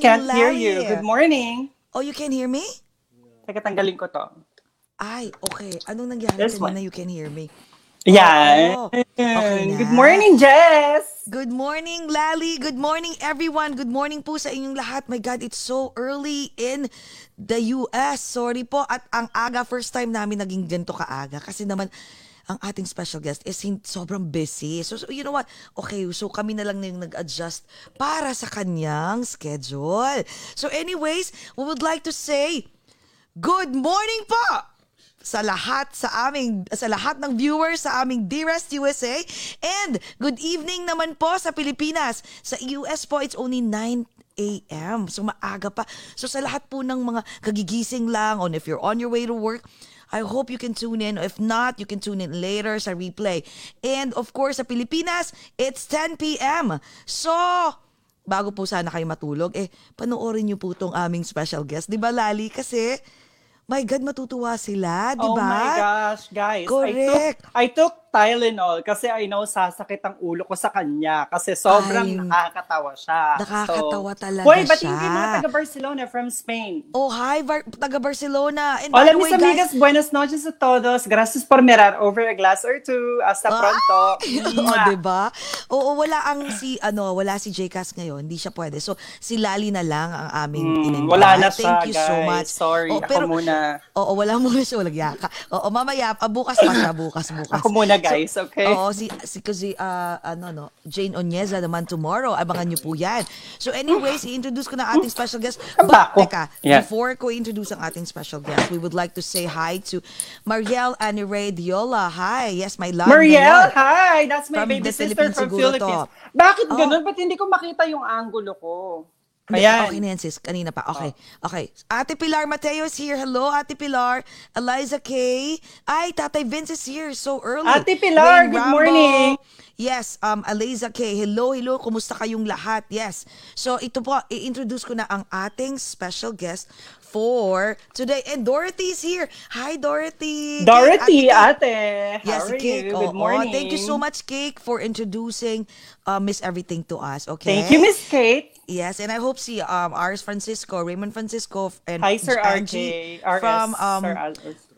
Oh can't hear you. Good morning. Oh, you can hear me? Teka, tanggalin ko to. Ay, okay. Anong nangyari This kanina one. you can hear me? Yeah. Oo. Okay na. Good morning, Jess. Good morning, Lali. Good morning, everyone. Good morning po sa inyong lahat. My God, it's so early in the US. Sorry po. At ang aga, first time namin naging ganito kaaga. Kasi naman, ating special guest is sobrang busy. So, so, you know what? Okay, so kami na lang na yung nag-adjust para sa kanyang schedule. So anyways, we would like to say, good morning po! sa lahat sa aming sa lahat ng viewers sa aming Dearest USA and good evening naman po sa Pilipinas. Sa US po it's only 9 a.m. So maaga pa. So sa lahat po ng mga kagigising lang on if you're on your way to work, I hope you can tune in. If not, you can tune in later sa replay. And of course, sa Pilipinas, it's 10 p.m. So, bago po sana kayo matulog, eh, panoorin niyo po tong aming special guest. Di ba, Lali? Kasi, my God, matutuwa sila, di Oh ba? my gosh, guys. Correct. I took, I took Tylenol kasi I know sasakit ang ulo ko sa kanya kasi sobrang Ay. nakakatawa siya. Nakakatawa talaga Hoy, ba't siya. hindi mga taga Barcelona from Spain? Oh, hi, Bar- taga Barcelona. And Hola mis way, amigas, guys, buenas noches a todos. Gracias por mirar over a glass or two. Hasta pronto. Oo, Mwah. 'di ba? Oo, wala ang si ano, wala si Jcas ngayon, hindi siya pwede. So si Lali na lang ang aming Hmm, in-invite. wala na siya, Thank you so guys. much. Sorry, Oh, ako muna. Oo, wala muna siya, walang yaka. Oo, mamaya, ah, bukas pa siya, bukas, bukas. Ako muna, guys, okay? Oo, si, si, kasi, ah, ano, no, Jane Onyeza naman tomorrow. Abangan niyo po yan. So anyways, i-introduce ko na ating special guest. But, teka, Yeah. before ko introduce ang ating special guest, we would like to say hi to Marielle Anire Diola. Hi, yes, my love. Marielle, hi! That's my From baby sister Philippines from siguro to. Philippines. Bakit Oh. ganun? Ba't hindi ko makita yung angulo ko? Ayan. Okay na yan, sis. Kanina pa. Okay. Oh. Okay. Ate Pilar Mateo is here. Hello, Ate Pilar. Eliza K. Ay, Tatay Vince is here. So early. Ate Pilar, Wayne good Rambo. morning. Yes, um, Eliza K. Hello, hello. Kumusta kayong lahat? Yes. So ito po, i-introduce ko na ang ating special guest for today. And Dorothy's here. Hi, Dorothy. Dorothy, Ate ate. Yes, How are Cake. you? Oo, Good morning. Thank you so much, Cake, for introducing uh, Miss Everything to us. Okay. Thank you, Miss Kate. Yes, and I hope si um Ars Francisco, Raymond Francisco, and Hi, Sir Angie. RS, from um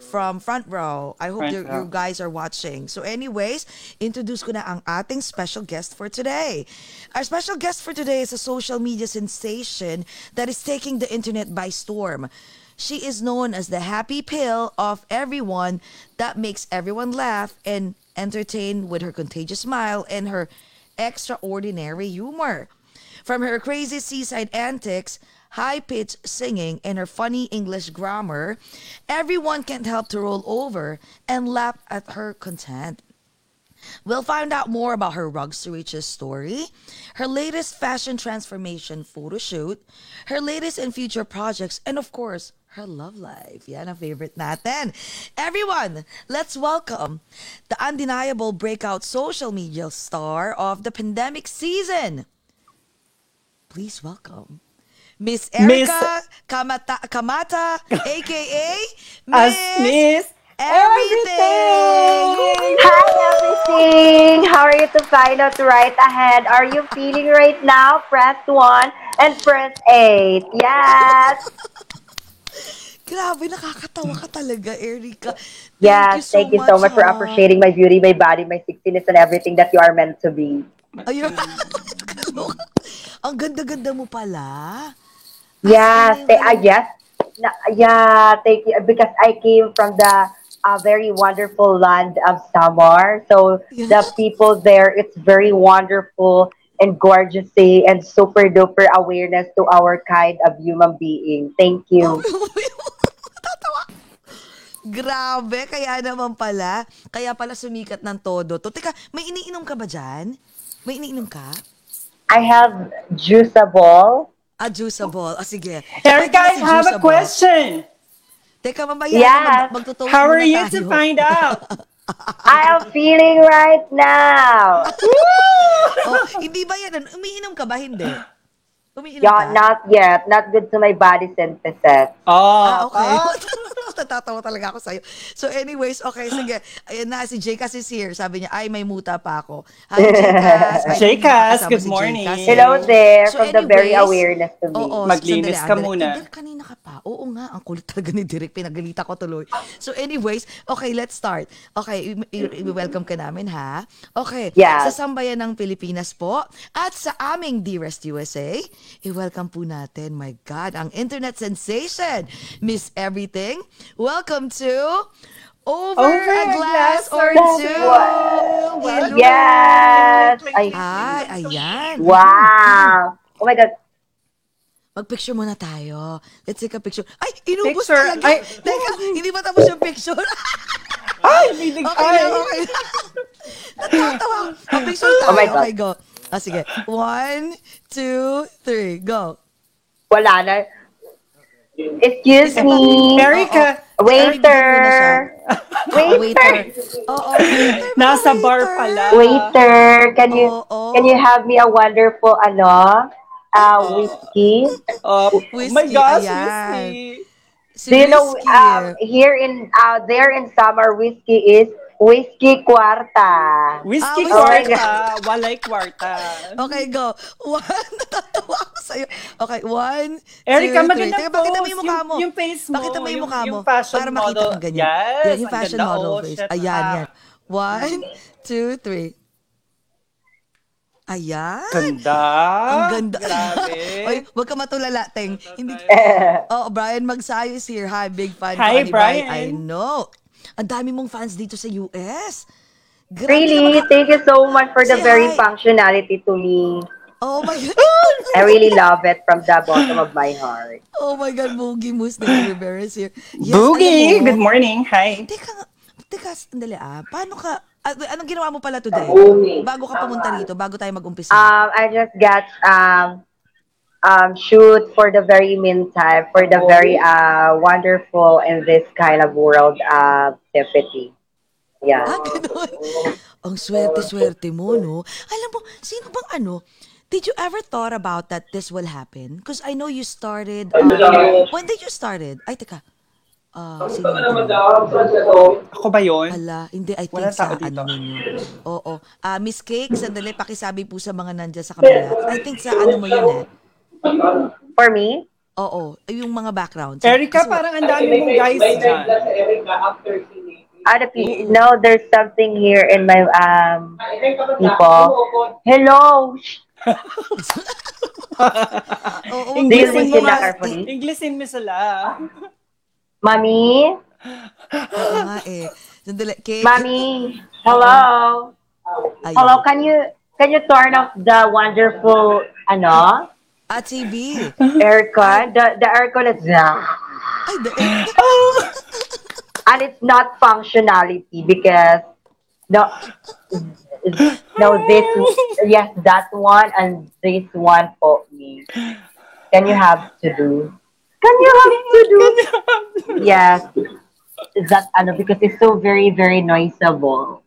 from front row. I hope you you guys are watching. So, anyways, introduce ko na ang ating special guest for today. Our special guest for today is a social media sensation that is taking the internet by storm. She is known as the happy pill of everyone that makes everyone laugh and entertain with her contagious smile and her extraordinary humor. From her crazy seaside antics, high pitched singing, and her funny English grammar, everyone can't help to roll over and laugh at her content. We'll find out more about her Rugs to Riches story, her latest fashion transformation photo shoot, her latest and future projects, and of course, her love life. Yan ang favorite natin. Everyone, let's welcome the undeniable breakout social media star of the pandemic season. Please welcome Miss Miss- Erica Kamata, Kamata, aka Miss Miss Everything. Hi, everything! How are you to find out right ahead? Are you feeling right now? Press 1 and press 8. Yes! Grabe, nakakatawa ka talaga, Erica. Thank Yes, thank you so much for ha. appreciating my beauty, my body, my sexiness, and everything that you are meant to be. Ayun. Ang ganda-ganda mo pala. Yes, As in, th- ah, yes. Na- yeah, thank you. Because I came from the uh, very wonderful land of Samar. So Yeah. the people there, it's very wonderful and gorgeous eh, and super duper awareness to our kind of human being. Thank you. Grabe, kaya naman pala. Kaya pala sumikat ng todo to. Teka, may iniinom ka ba dyan? May iniinom ka? I have juiceable. Ah, juiceable. Ah, sige. Erica, I Si have a juiceable. question. Teka, mamaya Yes. na mag- magtutuwa How are you tayo. to find out? I am feeling right now. oh, hindi ba yan? Umiinom ka ba? Hindi. Umiinom Yeah, ka? not yet. Not good to my body synthesis. Oh, Ah, okay. ah. Natatawa talaga ako sa'yo. So anyways, okay, sige. Ayan na, si Jcas is here. Sabi niya, ay, may muta pa ako. Hi, Jcas. Ay, Jcas, kasama good si morning. Jcas. Hello there So from the very anyways, awareness to me. Oo, Maglinis ka muna. Hindi, kanina ka pa. Oo nga, ang kulit talaga ni Direk. Pinagalita ko tuloy. So anyways, okay, let's start. Okay, i-welcome ka namin ha. Okay, Yes. sa sambayan ng Pilipinas po at sa aming Dearest USA, i-welcome po natin, my God, ang internet sensation, Miss Everything. Welcome to Over, Over a Glass or That's Two. Hello. Yes! Ay, Hi, ayan. wow! Oh my God. Mag-picture muna tayo. Let's take a picture. Ay, inubos Picture? talaga. Ay. Teka, hindi ba tapos yung picture? Ay, bilig okay ay. lang, okay lang. Natatawa. Oh, picture tayo. Oh my God. Okay, go. Ah, sige. One, two, three, go. Wala na. Excuse me. Erica, Waiter. Oh, waiter. Waiter. Waiter. nasa waiter. bar pala. Waiter. Can you Oo. can you have me a wonderful ano? Uh, whiskey? Oh, Whiskey, my gosh, ayan. whiskey. Si Do you know Whiskey. um, here in uh, there in summer whiskey is whiskey cuarta. Whiskey Ah, whiskey. kwarta. Walay kwarta. Okay, go. One, natatawa ako sa'yo. Okay, one, Erica, two, three. magandang Teka, pakita mo yung mukha Yung- mo. yung face mo, Pakita mo yung mukha mo. yung fashion para makita model. kang ganyan. Yes, Yan, yung ang fashion ganda. model Oh, face. shit, Ayan, ah. yan. One, two, three. Ayan. Ganda. Ang ganda. Grabe. Oy, wag ka matulala, Teng. Hindi. Oh, Brian Magsayo is here. Hi, big fan ko, Hi, Ani Brian. I know. Ang dami mong fans dito sa US. Grabe Really, naman. thank you so much for the Say very hi. functionality to me. Oh my God. I really love it from the bottom of my heart. Oh my God, Boogie Moose na Rivera is here. Yes, Boogie, good morning. Hi. Teka, teka, sandali ah. Paano ka, ah, anong ginawa mo pala today? Bago ka pumunta rito, bago tayo mag-umpisa. Um, I just got um, um, shoot for the very meantime, for the very uh, wonderful in this kind of world, uh, Tiffany. Yeah. ah, ganun. Ang swerte-swerte mo, no? Alam mo, sino bang ano, did you ever thought about that this will happen? Because I know you started, um, when did you started? Ay, teka. Ah, sino yun? Ako ba yun? Hala, hindi, I think sa tao dito. ano ninyo. Oo. Ah, Miss Cake, sandali, pakisabi po sa mga nandyan sa kabila. I think sa ano mo yun eh. For me, Oo, yung mga backgrounds. Erica, Kasi- parang ang dami mong guys dyan. other people, no, there's something here in my um people. Hello. Oo, Inglesin mo sila nga. carefully? Inglesin mo sila. Mommy? Oo nga eh. Sandali, Cake. Mommy? Hello? Hello, can you can you turn off the wonderful ano? At TV. Aircon? The the aircon is Ay, and it's not functionality because no no this yes that one and this one for me. Can you have to do? Can you have to do? Yes. That ano because it's so very very noisable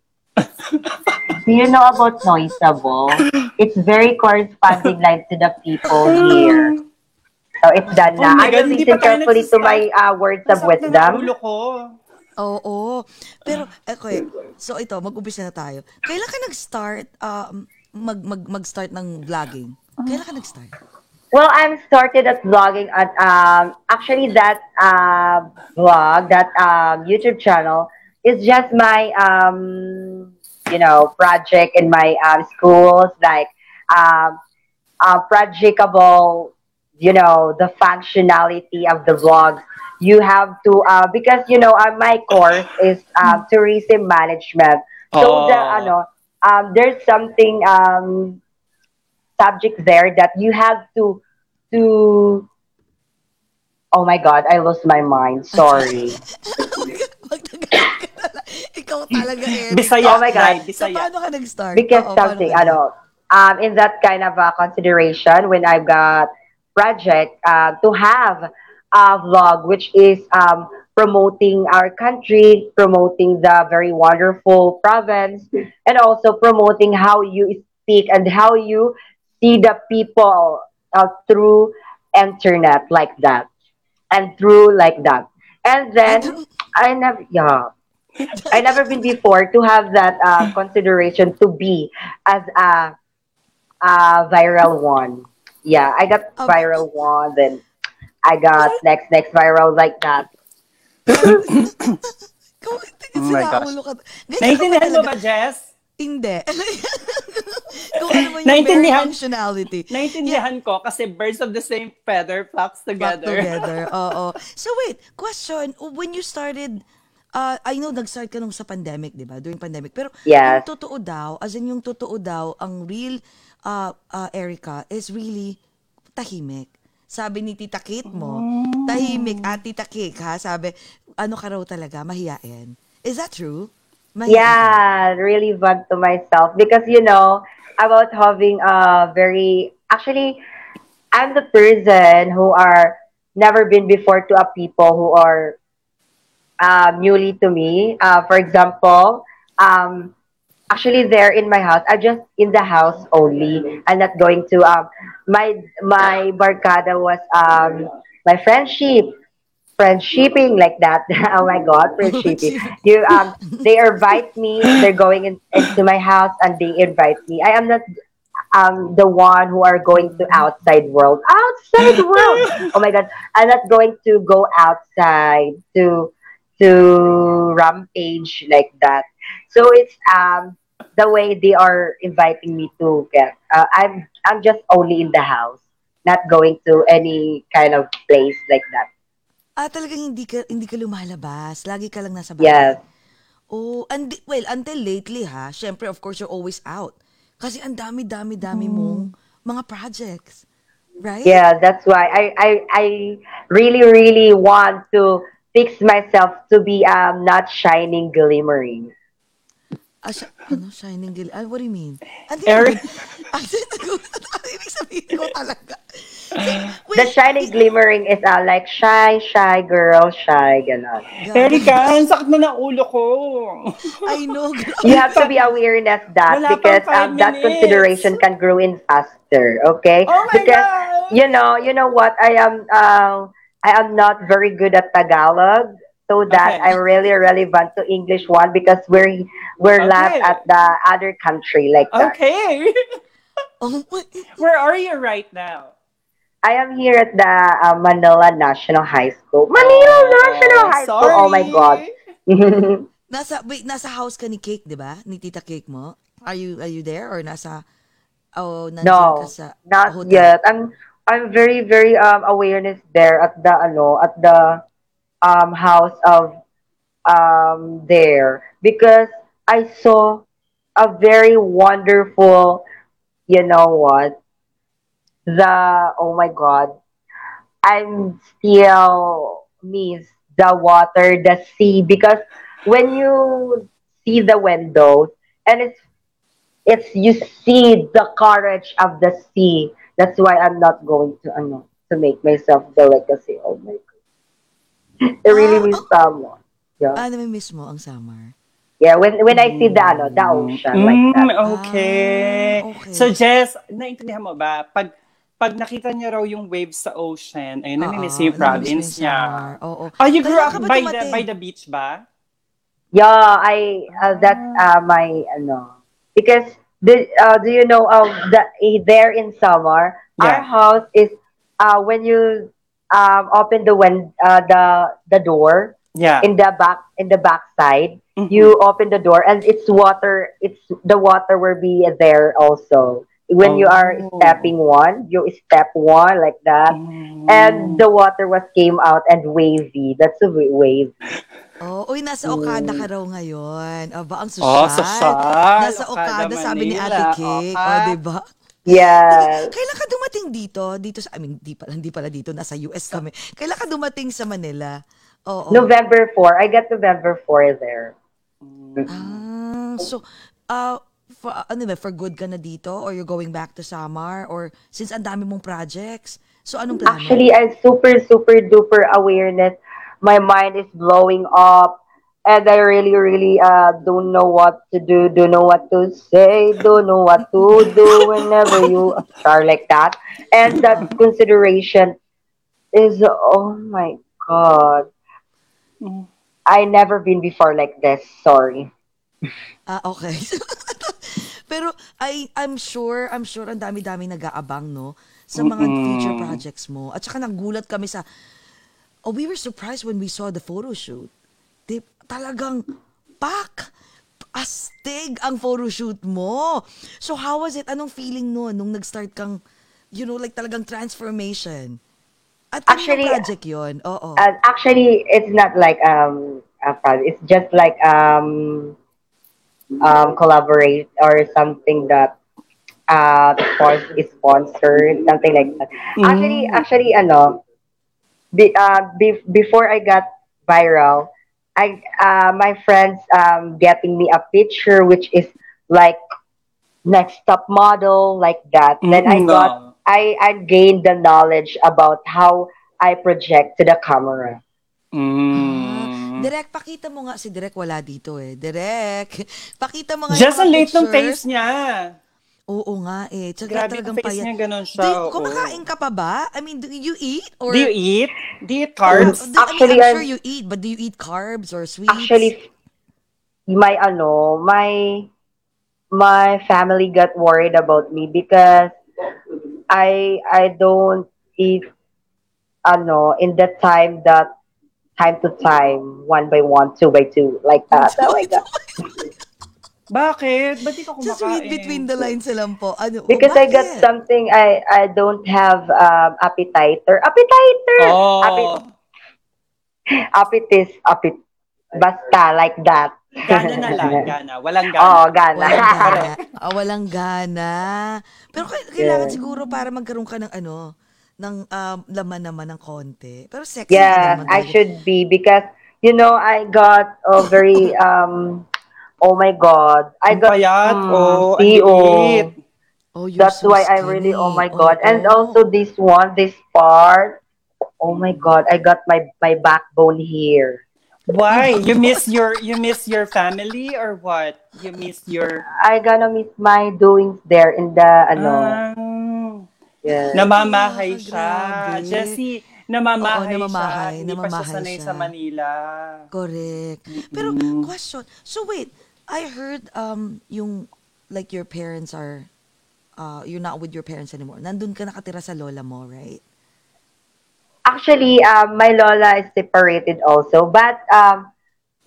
do you know about noisable it's very corresponding like to the people here so it's done Oh na my I God, will listen carefully to my uh, words of wisdom ulo ko. Oo. Pero, okay. So, ito, mag-umpisa na tayo. Kailan ka nag-start, um, mag, mag, mag-start ng vlogging? Kailan ka nag-start? Well, I'm started at vlogging at um actually that uh vlog that um YouTube channel is just my um you know project in my um schools like um uh, projectable you know the functionality of the vlogs. You have to uh because you know uh, my course is um tourism management. So the Oh. ano um there's something um subject there that you have to to oh my god i lost my mind. Sorry Magtagal ka na lang. Ikaw talaga, Eric. Bisaya. Oh my God. Nay, So, paano ka nag-start? because Oo, paano something ka- ano um in that kind of uh, consideration when i've got project uh, to have a vlog which is um promoting our country promoting the very wonderful province and also promoting how you speak and how you see the people uh, through internet like that and through like that And then I never, yeah, I never been before to have that uh, consideration to be as a, a viral one. Yeah, I got Oh. viral one, then I got next next viral like that. Kung Oh my gosh. ulo ka. Ganyan Naiintindihan ka mo talaga. ba, Jess? Hindi. Kung ano man yung Naintindihan- functionality. Naintindihan ko kasi birds of the same feather flocks Back together. together. Oo. So wait, question. When you started, uh, I know nag-start ka nung sa pandemic, di ba? During pandemic. Pero Yes. yung totoo daw, as in yung totoo daw, ang real uh, uh, Erica is really tahimik. Sabi ni Tita Kate mo, tahimik at Tita Kate, ha? Sabi, ano ka raw talaga, mahiyain. Is that true? Mahiyain? Yeah, really fun to myself because you know about having a very actually I'm the person who are never been before to a people who are uh, newly to me. Uh, for example, um, actually there in my house, I just in the house only. I'm not going to um my my barkada was um my friendship friendshipping like that. oh my god, friendshipping. you um they invite me, they're going in, into my house and they invite me. I am not um the one who are going to outside world. Outside world. oh my god. I'm not going to go outside to to rampage like that. So it's um the way they are inviting me to get uh, I'm I'm just only in the house, not going to any kind of place like that. Ah, talagang hindi ka, hindi ka lumalabas. Lagi ka lang nasa bahay. Yes. Oh, and well, until lately ha, syempre of course you're always out. Kasi ang dami-dami-dami mong mga projects. Right? Yeah, that's why I, I I really really want to fix myself to be um not shining glimmering. Ah, siya, ano, shining gil. Ah, what do you mean? Ano Eric- Ano ibig sabihin ko talaga? The shining glimmering is uh, like shy, shy girl, shy, ganon. Erika, ang sakit na ng ulo ko. I know. You have to be awareness that Wala pang because five um, that minutes. consideration can grow in faster. Okay, Oh my because God! you know, you know what? I am um I am not very good at Tagalog. So that Okay. I'm really relevant to English one because we're we're Okay. laughed at the other country like that. Okay. Oh my. Where are you right now? I am here at the uh, Manila National High School. Manila National High School. Oh my god. Nasa, wait, nasa house ka ni Cake, di ba? Ni Tita Cake mo? Are you, are you there? Or nasa, oh, nandiyan no, ka sa not hotel? yet. I'm I'm very very um awareness there at the ano at the um house of um there. Because I saw a very wonderful you know what? The oh my god. I'm still miss the water the sea because when you see the windows and it's it's you see the courage of the sea. That's why I'm not going to ano to make myself the legacy. Oh my god. I really Ah, miss someone. Yeah. Ah, nami-miss mo ang summer. Yeah, when when I see the ano, the ocean like Mm, that. okay. Ah, okay. So, Jess, naintindihan mo ba? Pag pag nakita niya raw yung waves sa ocean, ayun, namimiss yung province niya. summer. Oo. Oh, you grew Kaya up by the by the beach ba? Yeah, I uh, that's uh, my ano because the uh, do you know of the eh, there in summer our house is uh when you um open the win uh, the the door Yeah. in the back in the back side Mhm. you open the door and it's water it's the water will be there also when you are Oh. stepping one you step one like that Mm. and the water was came out and wavy that's a wave Oh, uy, nasa Okada ka raw ngayon. Aba, ang Mm. Oh, sosyal. Nasa Okada, Okada, sabi ni Manila. Ate Cake. Oka. Oh, di ba? yes Kailan ka dumating dito? Dito sa, I mean, di pala, hindi pala dito, nasa US kami. Kailan ka dumating sa Manila? Oo. november 4 i got november 4 there Ah, so, uh, for, ano ba, for good ka na dito? Or you're going back to Samar? Or since ang dami mong projects? So, anong plano? Actually, I'm super, super duper awareness. My mind is blowing up. And I really, really uh, don't know what to do, don't know what to say, don't know what to do whenever you are like that. And that consideration is, oh my God. I never been before like this. Sorry. Ah, okay. Pero I I'm sure, I'm sure ang dami-dami nag-aabang no sa mga future projects mo. At saka nagulat kami sa Oh, we were surprised when we saw the photo shoot. Di, talagang pak astig ang photo shoot mo. So how was it? Anong feeling no nung nag-start kang you know like talagang transformation? At Actually, project 'yon? Oo. Uh, actually, it's not like um a project. It's just like um um collaborate or something that uh the course is sponsored, something like that. Actually, actually, ano, be, uh, be, before I got viral, I uh my friends um getting me a picture which is like next top model like that. Then I Mm, got. I I gained the knowledge about how I project to the camera. Mm. Direk, pakita mo nga si Direk wala dito eh. Direk, pakita mo nga Just yung ang late ng face niya. Oo nga eh. Tsaka Grabe talagang ang face payat. niya, ganun siya, Do, oo. kumakain ka pa ba? I mean, do you eat? Or, Do you eat? Do you eat carbs? Do- I mean, Actually, I'm I'm- sure you eat, but do you eat carbs or sweets? Actually, my ano, my my family got worried about me because I I don't eat ano in the time that time to time, one by one, two by two, like that. Oh my God. Bakit? Ba't di ka kumakain? Just read between the lines lang po. Ano, oh, Because I got something I I don't have um appetizer. Appetizer. Oh. Appet- appetis, appet basta like that. Gana na lang, gana. Walang gana. Oo, gana. Walang gana. Ah, walang gana. Pero kai- kailangan Yeah. siguro para magkaroon ka ng ano, ng um, laman naman ng konti. Pero sexy Yeah, naman I should be because you know I got a very um oh my god I Ang got payat, mm, oh, PO. liit. Oh, you're That's so why I skinny. really oh my Oo. god and also this one this part oh my god I got my my backbone here Why? You miss your you miss your family or what? You miss your I gonna miss my doings there in the ano Ah, yeah. namamahay Ah, siya. grabe. Jessie, namamahay, Oo, namamahay, siya. Hindi pa siya namamahay sanay siya. sa Manila. Correct. Pero question, so wait, I heard um yung like your parents are uh you're not with your parents anymore. Nandun ka nakatira sa lola mo, right? Actually, um, my lola is separated also, but um,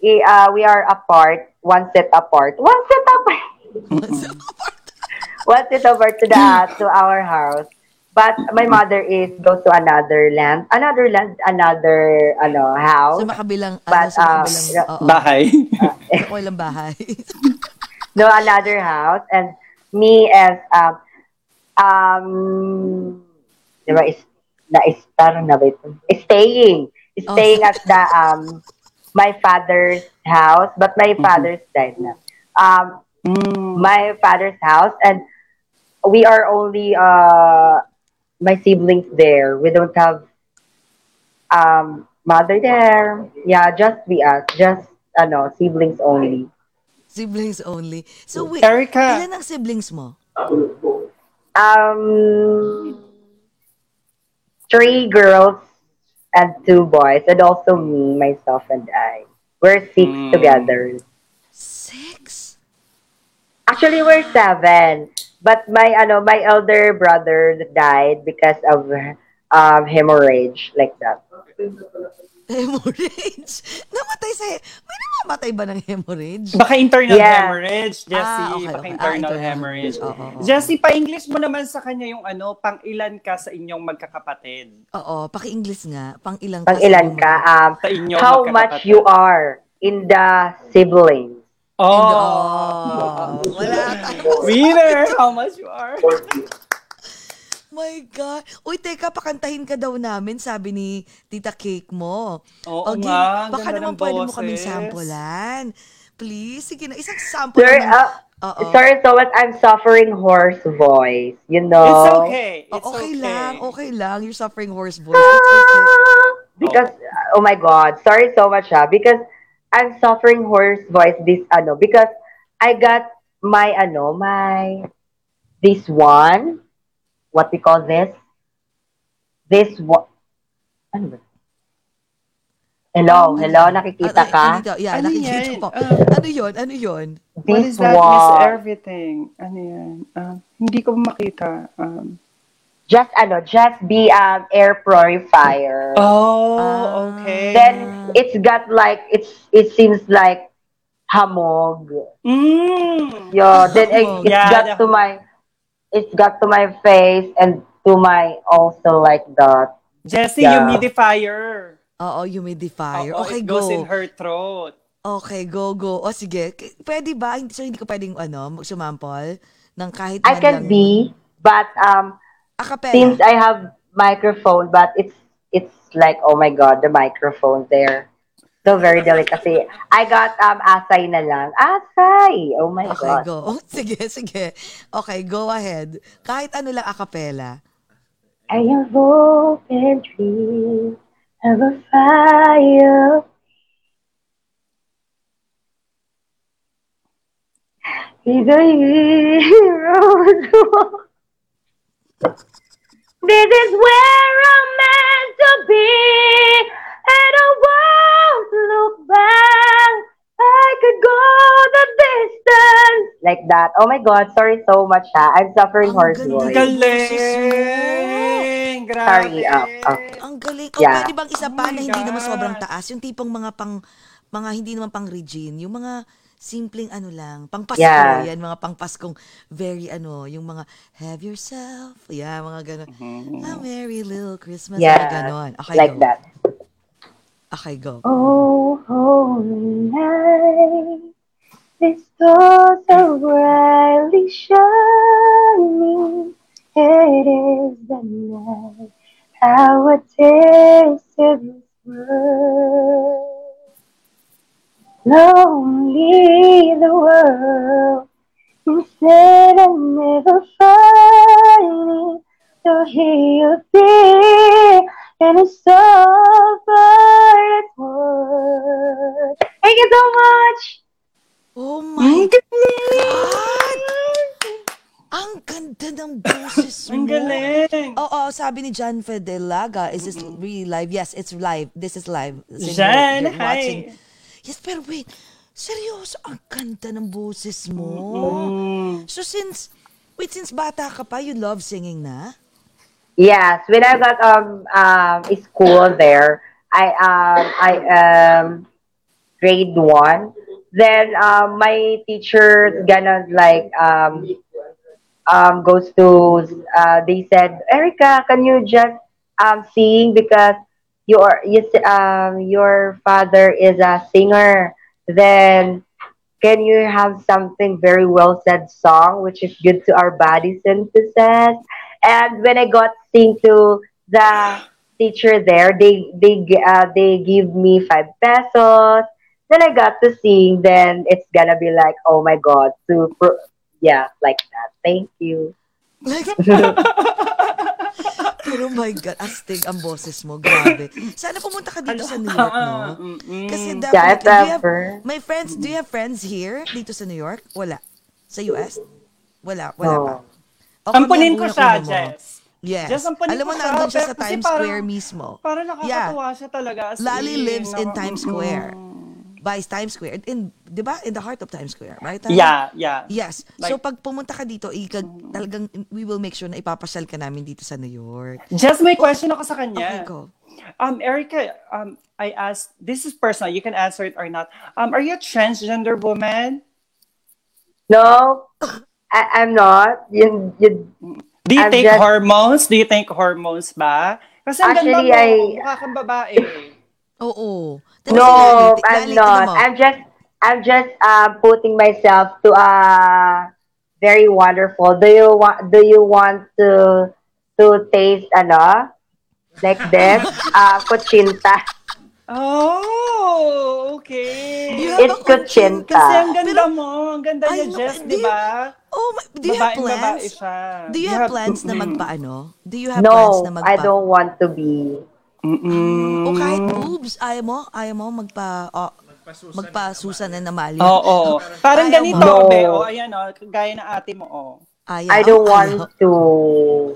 i- uh, we are apart, one set apart, one set apart. one set apart to the to our house. But my mother is goes to another land, another land, another ano house. Sa makabilang ano, But, sa uh, makabilang oo. Bahay. Sa makabilang bahay. no, another house, and me as um um, di ba, is na star na ba ito? Staying, staying at the um my father's house, but my father's died na. Um, Mm. my father's house and we are only uh my siblings there we don't have um mother there yeah just we us just ano siblings only siblings only. So wait, Erica. ilan ang siblings mo? um three girls and two boys and also me myself and i we're six Mm. together Six? Actually, we're seven. But my ano, my elder brother died because of um, hemorrhage like that. Hemorrhage? Namatay sa... May namamatay ba ng hemorrhage? Baka internal Yeah. hemorrhage, Jessie. Ah, okay, Baka okay. Ah, internal internal hemorrhage. hemorrhage. Oo, oo. Jessie, pa-English mo naman sa kanya yung ano, pang ilan ka sa inyong magkakapatid. Oo, paki-English nga. Pang ilang ka Pang sa ilan iyong ka? Um, Sa inyong how much you are in the siblings? Oh! Oh, wala ka. Winner! How much you are? My God. Uy, teka, pakantahin ka daw namin, sabi ni Tita Cake mo. Oo O, nga, Gin, baka ganda naman pwede mo kaming sampulan. Please, sige na, isang sample Sir, lang. uh, sorry so much. I'm suffering hoarse voice. You know. It's okay. Oh, It's okay, okay. lang, okay lang. You're suffering hoarse voice. It's okay. because oh my god sorry so much ah because i'm suffering hoarse voice this ano because i got my ano my this one what we call this this one ano ba? Hello, hello, nakikita Ano- ka? Ano, yeah, Ano nakikita yan? po. Ah. ano yun? Ano yun? What This is that, Miss one, Everything? Ano yan? Um, hindi ko makita. Um, just ano, just be um air purifier. oh, Ah. okay. Then it's got like it's it seems like hamog. Mm. Yeah, then it, it's Yeah, got the- to my it's got to my face and to my also like that. Jessie, Yeah. humidifier. Oo, humidifier. Oo, okay, it goes go. in her throat. Okay, go, go. O sige, pwede ba? Hindi- So, hindi ko pwedeng ano, sumampol ng kahit I can lang- be, but um Acapella. since I have microphone, but it's it's like oh my god, the microphone there. So very delicacy. I got um asay na lang. Asay. Oh my Okay, god. go. Oh, sige, sige. Okay, go ahead. Kahit ano lang acapella. I have open dreams of a fire. He's a hero. this is where I'm meant to be, and I won't look back. I could go the distance. Like that. Oh my God, sorry so much ha. I'm suffering Ang horse voice. Galing! Grabe. Sorry, up, up. Ang galing. O Yeah. pwede bang isa pa Oh na hindi naman sobrang taas? Yung tipong mga pang, mga hindi naman pang Regine. Yung mga simpleng ano lang, pang Pasko. Yeah. Yan, mga pang Paskong very ano, yung mga have yourself. Yeah, mga ganon. A merry little Christmas. Yeah, Mga ganon. Okay, like go. that. Okay, go. Oh, holy night, the stars are brightly shining. It is the night our tasted this world. Lonely the world, instead of never finding. So here you be, and it's so far it's worth. Thank you so much. Oh my Ang galing! Ang ganda ng boses mo. Ang galing! Oo, sabi ni John Fedelaga, is this really live? Yes, it's live. This is live. Since Jan, you're- you're hi! watching. Yes, pero wait. Seryoso, ang ganda ng boses mo. So since, wait, since bata ka pa, you love singing na? Yes, when I got um um a school there, I um I um grade one. Then um my teacher gonna like um um goes to uh they said Erica, can you just um sing because your you um your father is a singer. Then can you have something very well said song which is good to our body synthesis? And when I got sing to the teacher there, they they uh, they give me five pesos. Then I got to sing. Then it's gonna be like, oh my god, super, yeah, like that. Thank you. Pero my God, astig ang boses mo. Grabe. Sana pumunta ka dito sa New York, no? Kasi definitely, do you have, my friends, do you have friends here, dito sa New York? Wala. Sa US? Wala, wala pa. O, Ampunin kami ko ang siya, mo. Jess. Yes. Jess, ampunin Alam mo, ko siya, nandun siya pero sa kasi Times parang- Square mismo. Parang nakakatuwa siya talaga. as Lali in, lives in Times mm-mm. By Times Square. In, di ba? In the heart of Times Square, right? Tama? Yeah, yeah. Yes. Like- so, pag pumunta ka dito, ikag, talagang, we will make sure na ipapasyal ka namin dito sa New York. Just may question ako sa Okay, kanya. go. Um, Erica, um, I asked, this is personal, you can answer it or not. Um, are you a transgender woman? No, I, I'm not. You, you, Do you I'm take just- hormones? Do you take hormones ba? Kasi ang ganda Actually, mo, I- mukha kang babae. Oo. Tingnan no, Lali. I'm Lali, not. mo. I'm just, I'm just uh, putting myself to a very wonderful. Do you want? Do you want to to taste ano? Like this, uh, kuchinta. Oh, okay. You have It's a kuchinta. kuchinta. Kasi ang ganda Pero- mo. Ang ganda niya, Jess, di ba? Oh, my, do you have plans? babae siya. Do you have plans na magpaano? Do you have No, plans na magpa... I don't want to be. Mm-mm. O kahit boobs, ayaw mo? Ayaw mo magpa... Oh, magpa Susan and Amalia? Oo. Parang Ayaw ganito, mo. be. O, ayan, o. Gaya ng ate mo, o. Ayaw, I don't ayaw. want to.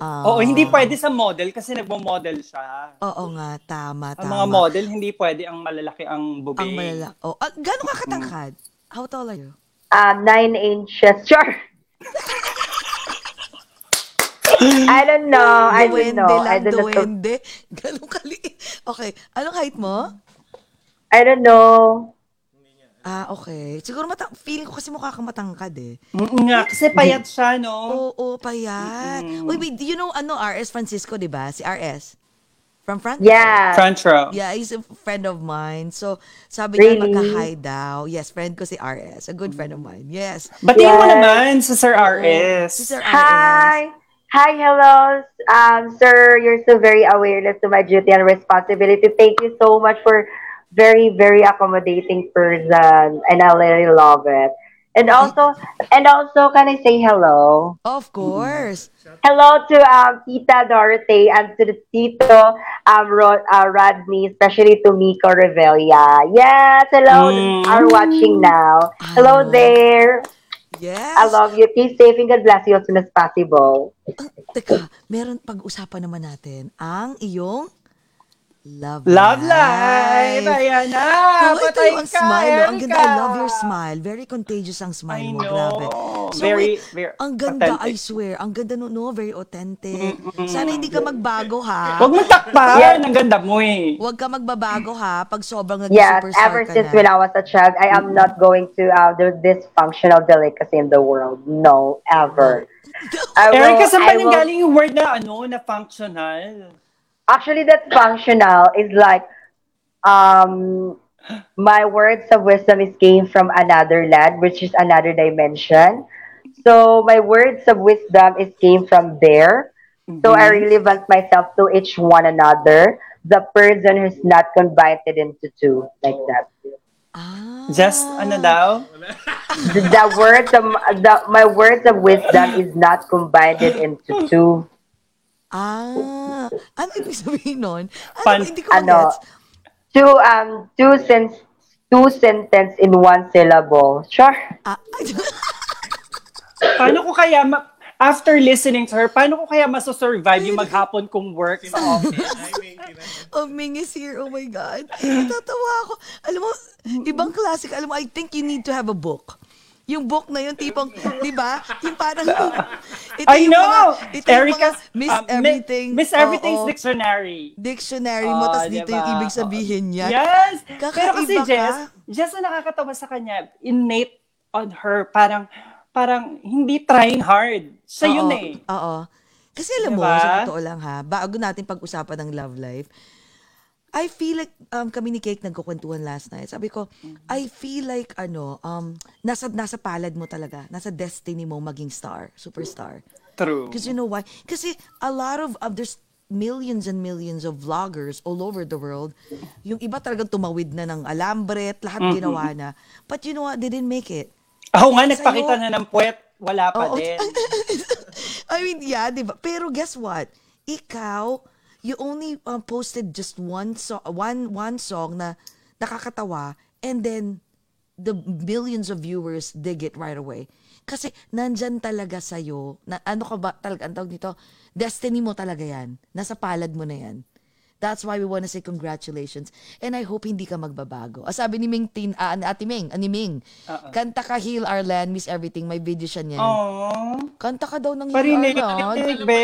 Ah. Oo, hindi pwede sa model kasi nagmo-model siya. Oo nga, tama, Ang tama. mga model, hindi pwede ang malalaki ang bubig. Ang malala. Oh, ah, gano'n ka katangkad? How tall are you? Uh, nine inches. Sure. I don't know. I don't Duwende know. I lang, don't know. duwende. Ganun kaliit. Okay. Anong height mo? I don't know. Ah, okay. Siguro matang feeling ko kasi mukha kang matangkad eh. Mm, nga, kasi payat siya, no? Oo, payat. Wait, wait, do you know ano RS Francisco, 'di ba? Si RS. From France? Yeah. Front row. Yeah, he's a friend of mine. So, sabi niya Really? magka-hi daw. Yes, friend ko si RS. A good friend of mine. Yes. Batiin mo Yes. naman sa Sir RS. Si Sir RS. Hi. Hi, hello. Um, sir, you're so very awareness to my duty and responsibility. Thank you so much for very, very accommodating person. And I really love it. And also, and also, can I say hello? Of course. Hello to um, Tita Dorothy and to the Tito um, Rod, uh, Rodney, especially to Miko Revelia. Yes, hello, Mm. are watching now. Hello Ah. there. Yes. I love you. Keep safe and God bless you as soon as possible. Teka, meron pag-usapan naman natin ang iyong love, Love life! Ayan na! Oh, ito Patay yung ang ka, smile. Ang ganda. I love your smile. Very contagious ang smile I mo. know. Grabe. Very, wait, very ang ganda, I authentic. swear. Ang ganda no, no? Very authentic. Sana hindi ka magbago, ha? Huwag mong takpan! Yes. Ang ganda mo eh. Huwag ka magbabago, ha? Pag sobrang naging Yes, superstar ever ka since na. when I was a child, I am not going to uh, do this functional delicacy in the world. No, ever. I will- Erika, saan ba I nang will- galing yung word na ano, na functional? Actually, that functional is like um my words of wisdom is came from another land, which is another dimension. So my words of wisdom is came from there. So I really want myself to each one another. The person who's not combined into two, like that. Ah. Just, ano daw? The, the words of the my words of wisdom is not combined into two. Ah. Ano ibig sabihin nun? Ano, Fun- hindi ko Ano? magets. Two um two sen- two sentence in one syllable. Sure. Ah, Paano ko kaya, ma- after listening to her, paano ko kaya masosurvive yung maghapon kong work sa office? oh, Ming is here. Oh my God. Natatawa ako. Alam mo, ibang classic. Alam mo, I think you need to have a book. Yung book na yun, tipong, di ba? Yung parang, ito I yung know! Mga, ito yung Erica's, mga Miss Mi- Everything. Miss Everything's Oo. Dictionary. Dictionary mo, Ah, tas dito diba? yung ibig sabihin niya. Yes! Kakaiba Pero kasi ka. Jess, Jess na nakakatawa sa kanya, innate on her, parang, parang hindi trying hard. Siya yun Oo, eh. Oo. Kasi alam mo, Diba? sa totoo lang ha, bago natin pag-usapan ng love life, I feel like, um, kami ni Cake nagkukwentuhan last night. Sabi ko, I feel like, ano, um, nasa, nasa palad mo talaga. Nasa destiny mo maging star, superstar. True. Because you know why? Kasi a lot of, of there's millions and millions of vloggers all over the world. Yung iba talagang tumawid na ng alambre at lahat ginawa na. But you know what? They didn't make it. Ako nga, Sa'yo- nagpakita na ng puwet, wala pa Oo. din. I mean, yeah, di ba? Pero guess what? Ikaw, you only um, posted just one so one one song na nakakatawa and then the millions of viewers dig it right away. Kasi nandyan talaga sa'yo, na, ano ka ba talaga, ang tawag dito, destiny mo talaga yan. Nasa palad mo na yan. That's why we wanna say congratulations. And I hope hindi ka magbabago. Ah, sabi ni Ming Tin, ah, Ate Ming, ani Ming, kanta ka Heal Our Land, Miss Everything, may video siya niyan. Aww. Kanta ka daw ng Parinig, Heal Our Land. be.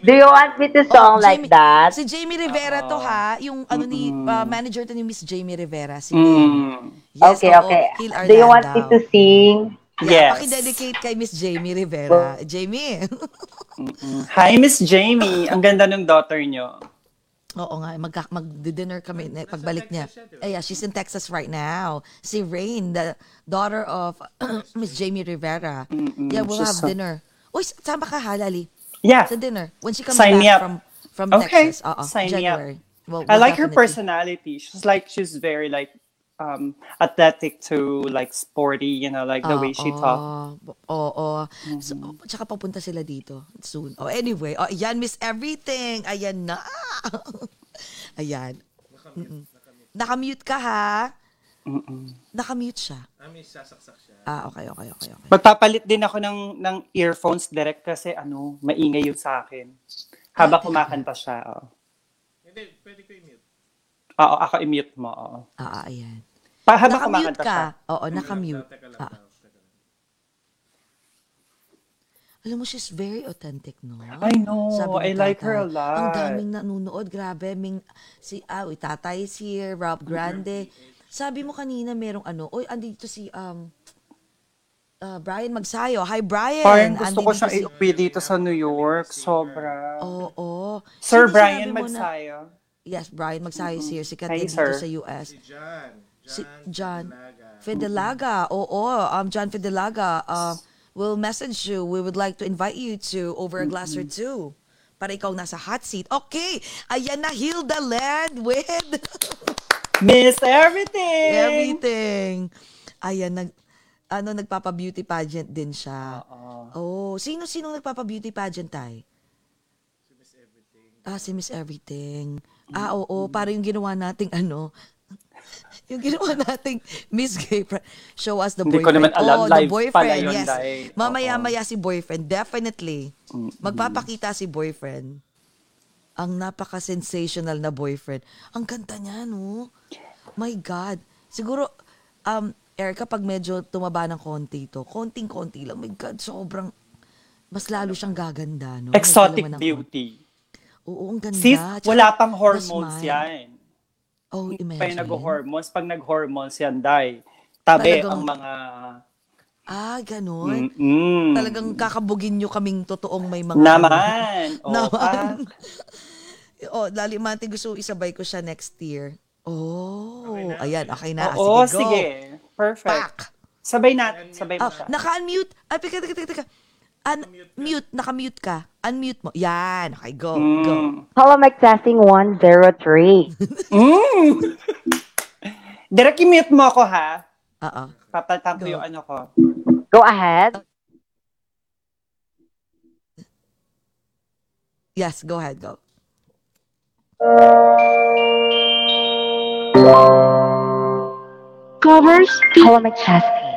Do you want me to song Oh, like Jamie- that? Si Jamie Rivera to ha, yung ano ni uh, manager to ni Miss Jamie Rivera si. Mm. Yes, okay, oo, okay. Heal Our Do you want me daw. to sing? Yeah, Yes. Paki-dedicate kay Miss Jamie Rivera. Jamie. Hi, Miss Jamie. Ang ganda ng daughter nyo. Oo nga, eh, mag mag-dinner kami na- pagbalik niya. Ay, yeah, she's in Texas right now. Si Rain, the daughter of Miss Jamie Rivera. Yeah, we'll she's have so- dinner. Uy, sama ka ha, Lali? Yeah. Sa dinner. When she comes Sign me up. back from from Okay. Texas. Oo, Sign me up. January. Well, I we'll like her definitely- personality. She's like she's very like um athletic to like sporty, you know, like the way she talks. Oo. Oo. So, tsaka papunta sila dito soon. Oh, anyway, oh, ayan, Miss Everything. Ayan na. ayan. Mm-mm. Nakamute ka ha. Nakamute siya. Namin sasaksak siya. Ah, okay, okay, okay, okay. Magpapalit din ako ng, ng earphones direct kasi ano, maingay yun sa akin. Habang kumakanta siya. Oo, Hindi, pwede ko i-mute. Oo, ako i-mute mo. Oo. Ah, ah, ayan. Pa, habang Nakamute kumakanta siya. ka. Oo, nakamute. Ah. Alam mo, she's very authentic, no? I know. ni I like her a tatay, lot. Ang daming nanonood. Grabe. Ming, si, ah, uy, tatay is here. Rob Grande. Sabi mo kanina merong ano, oy, andito si, um, uh, Brian Magsayo. Hi, Brian. Parang gusto ko Andito siyang si- iuwi dito sa New York. Sobra. Oo. Sir Sino Brian mo na- Magsayo. Yes, Brian Magsayo is here. Sikat Hi, din dito sir. sa US. Si John. Si John. Fidelaga. Oo, um, John Fidelaga. Uh, we'll message you. We would like to invite you to Over a Glass or Two. Para ikaw nasa hot seat. Okay. Ayan na, Hilda Land with Miss Everything! everything. Ayan, nag, ano, nagpapa-beauty pageant din siya. Oh, sino-sino nagpapa-beauty pageant, tay? Ah, si Miss Everything. Ah, oo, para yung ginawa nating ano, yung ginawa nating Miss Gay Pride. Show us the Hindi ko boyfriend. naman alam. Oh, the Live boyfriend, pala yun, yes. Day. Mamaya-maya si boyfriend, definitely. Magpapakita si boyfriend. Ang napaka-sensational na boyfriend. Ang ganda niya, no? My God. Siguro, um, Erica, pag medyo tumaba ng konti ito, konting-konti lang, my God, sobrang, mas lalo siyang gaganda, no? Exotic beauty. Oo, ang ganda. Sis, Tsaka wala pang hormones yan. Oh, Pa yung imagine. nag-hormones. Pag nag-hormones yan, day. Tabi Talagang- ang mga... Ah, ganun. Mm-mm. Talagang kakabugin nyo kaming totoong may mga... Naman. Oo, Naman. pa. oh, Lali Mante, gusto isabay ko siya next year. Oh, ayan, okay na. Oo, sige, go. sige. Perfect. Pak. Sabay natin. Sabay mo Ah, siya. naka-unmute. Ay, teka, teka, teka, teka. Un- mute, naka-mute ka. Unmute mo. Yan, okay, go, go. Mm. Hello, mic testing 103. Mm. Direct i-mute mo ako, ha? Oo. Papalitan ko Go. yung ano ko. Go ahead. Yes, go ahead, go. Covers. Hello, mic testing.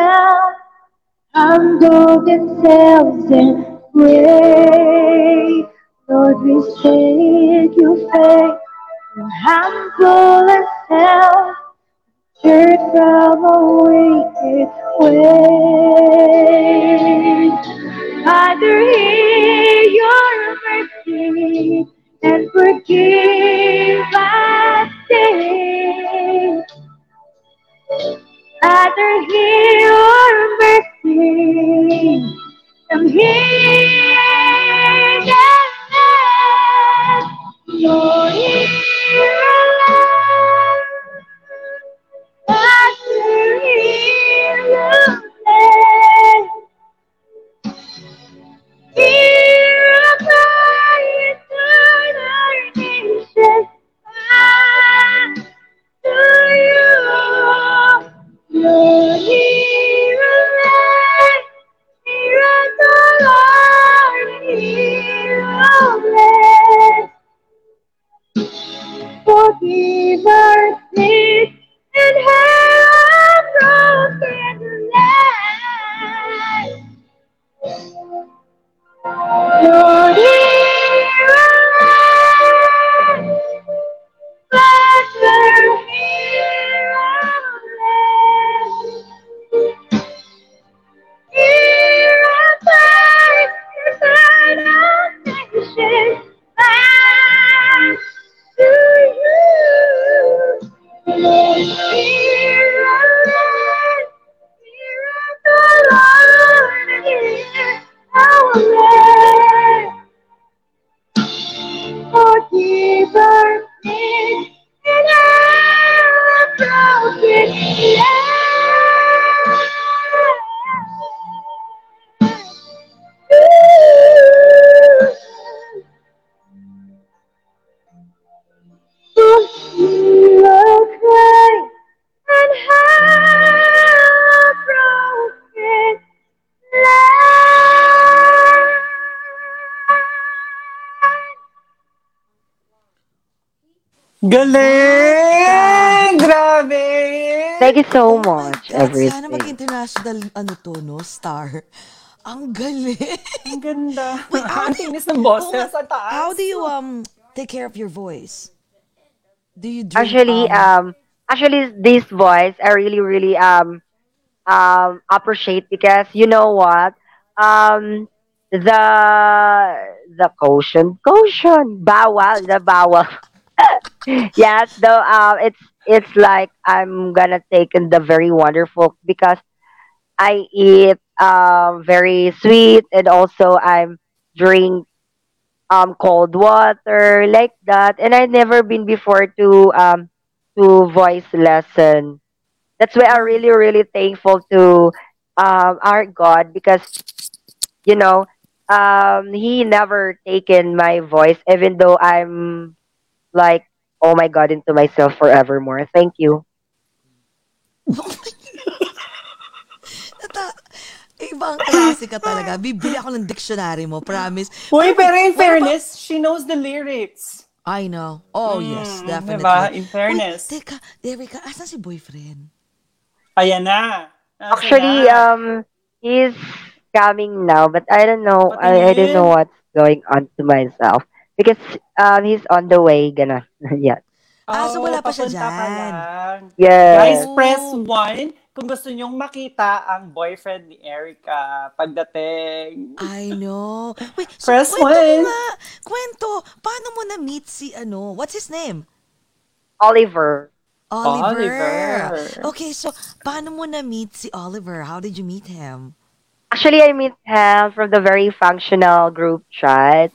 now humble themselves and pray. Lord, we seek you faith, and humble ourselves, turn from a wicked way. Father, hear your mercy and forgive us. Father, hear your mercy. Come hear your Lord, Galing! Grabe! Thank you so Oh much, God, everything. Sana mag-international, ano to, no? Star. Ang galing. Ang ganda. Wait, how Ang do you- tinis ng boses sa taas. How do you um take care of your voice? Do you drink, actually um actually this voice i really really um um appreciate because you know what um the the caution caution bawal the bawal yes so um it's it's like i'm gonna take in the very wonderful because i eat um very sweet and also i'm drink um cold water like that. And i never been before to um to voice lesson. That's why i'm really really thankful to um our god because you know um he never taken my voice even though i'm like oh my god into myself forevermore thank you Nata- Ibang klase ka talaga. Bibili ako ng dictionary mo, promise. Uy, pero in fairness, she knows the lyrics. I know. Oh, yes, definitely. diba? In fairness. Uy, teka, Erica, asan si boyfriend? Ayan na. Nasa actually na. um he's coming now but i don't know I, I don't know what's going on to myself because um he's on the way gonna yeah Ah, so wala pa siya papunta pa dyan. lang. yeah Guys, press 1 kung gusto nyong makita ang boyfriend ni Erica pagdating. I know. Wait, so Press kwento one. mo nga. Kwento, paano mo na-meet si ano? What's his name? oliver Oliver. Oliver. Okay, so paano mo na-meet si Oliver? How did you meet him? Actually, I meet him from the very functional group chat,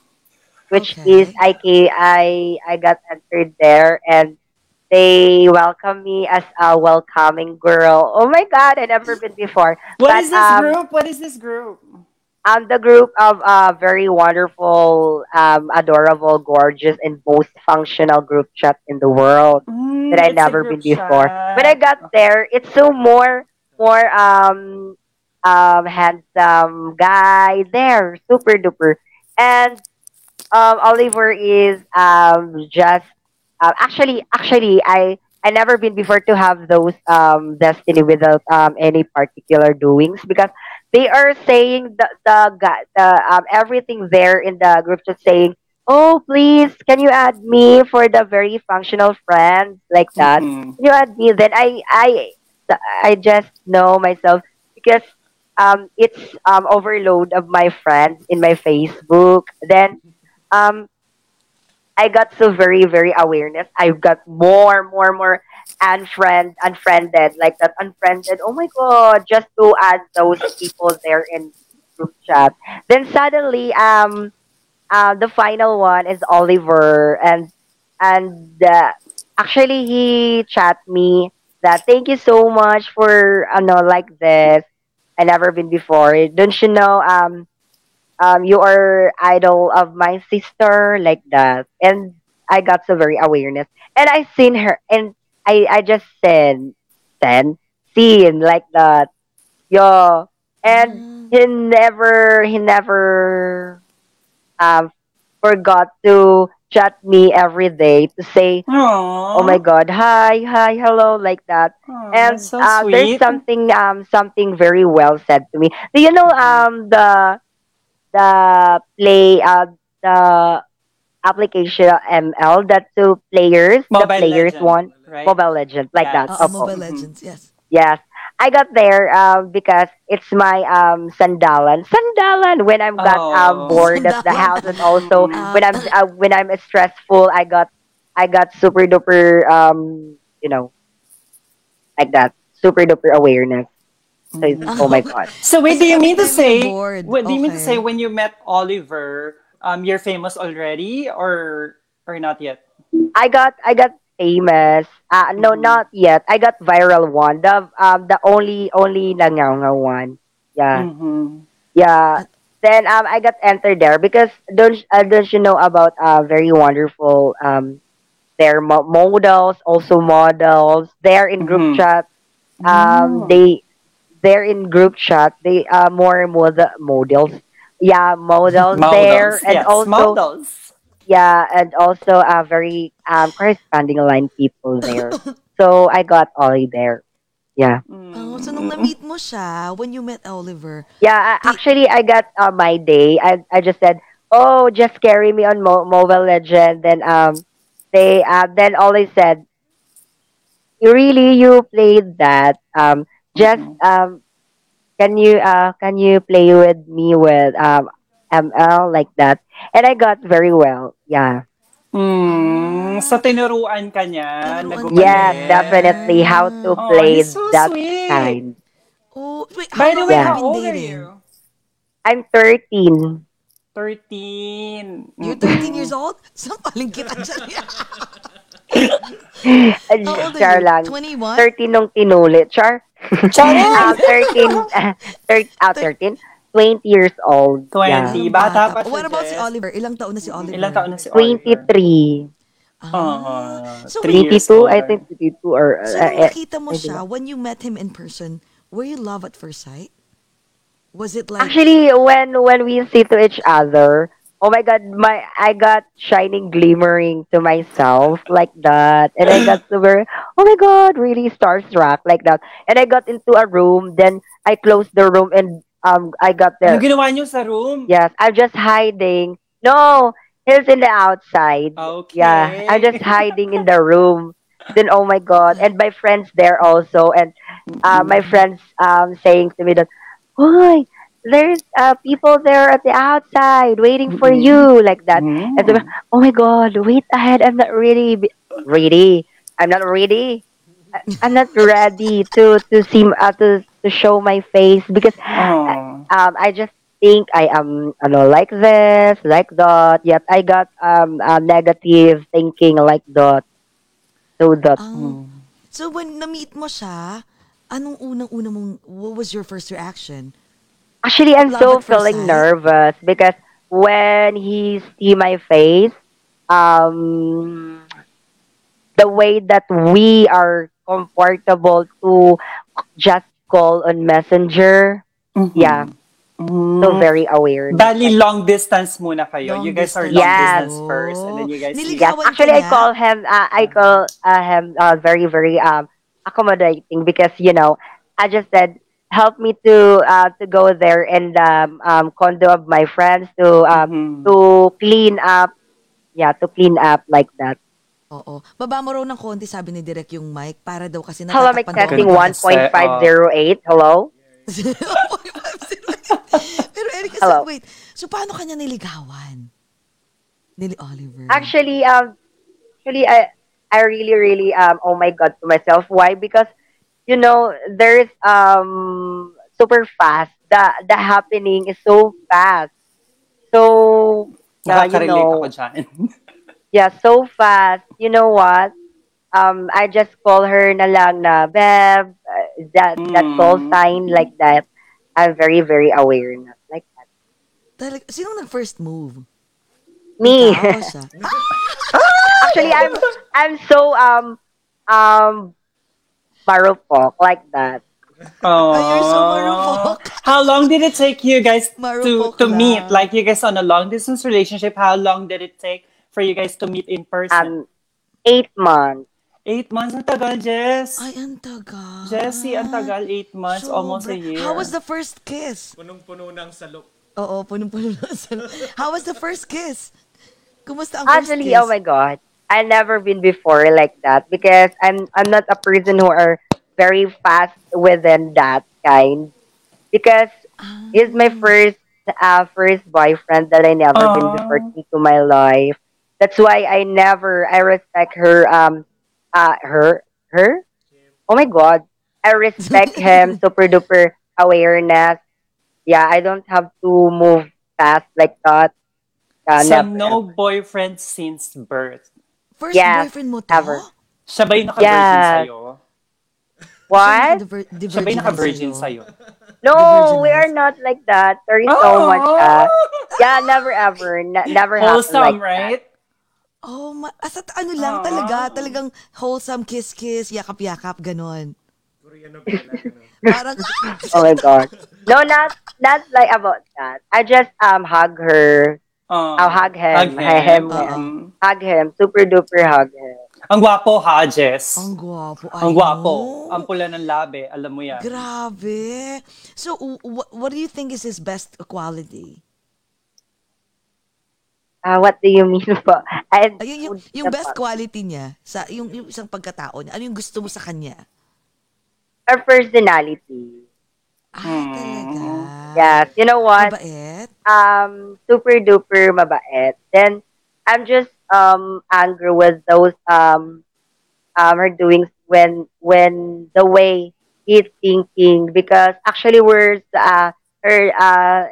which Okay. is IK. I I got entered there, and they welcome me as a welcoming girl. Oh my God, I never been before. What But, is this um, group? What is this group? I'm the group of uh, very wonderful, um, adorable, gorgeous, and most functional group chat in the world Mm, that I never been before. chat. When I got there, it's so more more um um handsome guy there, super duper, and um Oliver is um just uh, actually actually I I never been before to have those um destiny without um any particular doings because they are saying the the, the um everything there in the group just saying oh please can you add me for the very functional friends? Like that. Mhm. you add me? Then i i i just know myself because um it's um overload of my friends in my facebook. Then um i got so very very awareness. I got more more more unfriend unfriended like that unfriended oh my god just to add those people there in group chat. Then suddenly um uh, the final one is oliver and and uh, actually he chat me that thank you so much for uh, no like this. I never been before. Don't you know um um you are idol of my sister like that. And i got so very awareness. And i seen her and i i just said then seen like that. Yo. And he never he never um forgot to chat me every day to say Aww. oh my god hi hi hello like that. Aw, and so uh, there's something um something very well said to me. Do you know um the the play uh the application ml that two players the players Legend, one right? mobile legend like Yes. that Uh, Opo. Mobile. Legends, yes. Yes. I got there um, because it's my um, sandalan. Sandalan when I'm got um, Oh. bored at the house and also Ah. when I'm uh, when I'm stressful, I got I got super duper um, you know like that super duper awareness. So it's, oh my god. So wait, do you mean to say? bored, What do you mean to okay. say when you met Oliver? Um, you're famous already, or or not yet? I got I got famous. Uh, no, Mhm. not yet. I got viral one. The um the only only nangaw one. Yeah. Mm-hmm. Yeah. Then um, I got entered there because don't uh, don't you know about uh very wonderful um their mo- models also models they're in group Mhm. chat um Oh. they they're in group chat they are more mod- models yeah models there and yes, also models. yeah, and also uh, very um, corresponding line people there. so I got Ollie there. Yeah. Oh, so nung na-meet mo siya, when you met Oliver, Yeah, I- actually, I got uh, my day. I, I just said, "Oh, just carry me on Mo- Mobile Legend." Then um, they uh, then Ollie said, "Really, you played that? Um, just um, can you uh, can you play with me with um ML like that?" And I got very well. Yeah. Mm, so tinuruan ka niya. Tinuruan nagumaling. Yeah, definitely how to Oh, play he's so that sweet. kind. oh, wait, By the long way, have Yeah. how you been old are dating? you? I'm 13. 13. You're 13 years old? Saan paling kita dyan? How old Char are you? lang. 21? 13 nung tinuli. Char? Ah, 13, uh, thir- ah, 13, 20 years old. 20. Yeah. Bata pa siya, What about si Jess. Oliver? Ilang taon na si Oliver? Ilang taon na si Oliver? 23. Ah, So, three years 22, I older. think 22 or... So, uh, nung uh, nakita mo siya, when you met him in person, were you love at first sight? Was it like, Actually, when when we see to each other, oh my god, my I got shining glimmering to myself like that. And I got super oh my god, really starstruck like that. And I got into a room, then I closed the room and um I got Ano there. ginawa niyo sa room? Yes, I'm just hiding. No, he's in the outside. Okay. Yeah, I'm just hiding in the room. Then oh my god, and my friends there also, and uh, my friends um saying to me that, "Hoy, there's uh people there at the outside waiting for you," like that. Mm. And so, oh my god, wait ahead, I'm not ready, be- ready. I'm not ready. I- I'm not ready to to see uh, to to show my face because Oh. um, I just think I am, you know like this, like that. Yet I got um, uh, negative thinking like that. So that, Ah. so when na-meet mo siya, anong unang-una mong, what was your first reaction? Actually, I'm Love so at first feeling sight? nervous because when he see my face, um, the way that we are comfortable to just call on messenger, yeah, so Mm. very aware. Bali, long distance muna kayo. Long you guys are distance. long Yes. distance first. And then you guys... Nilig- Yes, Ligawan ka actually, I niya? call him. Uh, I call uh, him uh, very, very um accommodating because you know I just said help me to uh to go there and um, um condo of my friends to um Mhm. to clean up. Yeah, to clean up like that. Oo. Baba mo raw ng konti, sabi ni Direk yung mic, para daw kasi Hello, mic natatakpan testing daw. one point five zero eight. Hello. Pero Eric, Hello. wait. So, paano kanya niligawan? Nili Oliver. Actually, um, actually, I I really, really um, oh my god to myself. Why? Because you know there's um super fast. The the happening is so fast. So yeah, you know, yeah, so fast. You know what? Um, I just call her na lang na Bev. uh, that that call Mm. sign like that. I'm very, very aware na like that. Talag, sino nag-first move? Me. Ikaw o siya? Actually, I'm I'm so um um marupok like that. Oh, you're so marupok. How long did it take you guys to, Marupok to lang. meet? Like you guys on a long distance relationship, how long did it take for you guys to meet in person? Um, eight months. eight months ang tagal, Jess. Ay, ang tagal. Jessie, ang tagal. Eight months, almost a year. How was the first kiss? Punong-puno ng salok. Oo, punong-puno na sa... How was the first kiss? Kumusta ang first Actually, kiss? oh my god, I never been before like that because I'm I'm not a person who are very fast within that kind because Ah. he's my first uh first boyfriend that I never been Aw. before into my life. That's why I never I respect her um uh her her oh my god I respect him super duper awareness. Yeah, I don't have to move fast like that. Uh, so, never. no boyfriend since birth. First Yes, boyfriend mo to? ever. Siya ba yung naka-virgin Yes. sa'yo? What? Yung naka-virgin sa'yo? No, we are not like that. There is so much. Uh, yeah, never ever, ne- never happened Wholesome, like right? Oh, ma- asa ano lang Aw. talaga, talagang wholesome kiss-kiss, yakap-yakap, ganon. Korean novela. Ano. Parang, that. Oh my god. No, not not like about that. I just um hug her. Um, I'll hug him. Hug Hug him. him. Um, Hug him. Super duper hug him. ang gwapo, Hodges. Ang gwapo. Ang gwapo. know. Ang pula ng labi. Alam mo yan. Grabe. So, w- what do you think is his best quality? Ah, what do you mean po? I, Ay, yung, yung, yung best quality niya, sa yung, yung isang pagkatao niya, ano yung gusto mo sa kanya? Our personality. Ah, Hmm. talaga. Yes. You know what? Mabait? um super duper mabait. Then I'm just um angry with those um um her doings when when the way he's thinking because actually we're uh her uh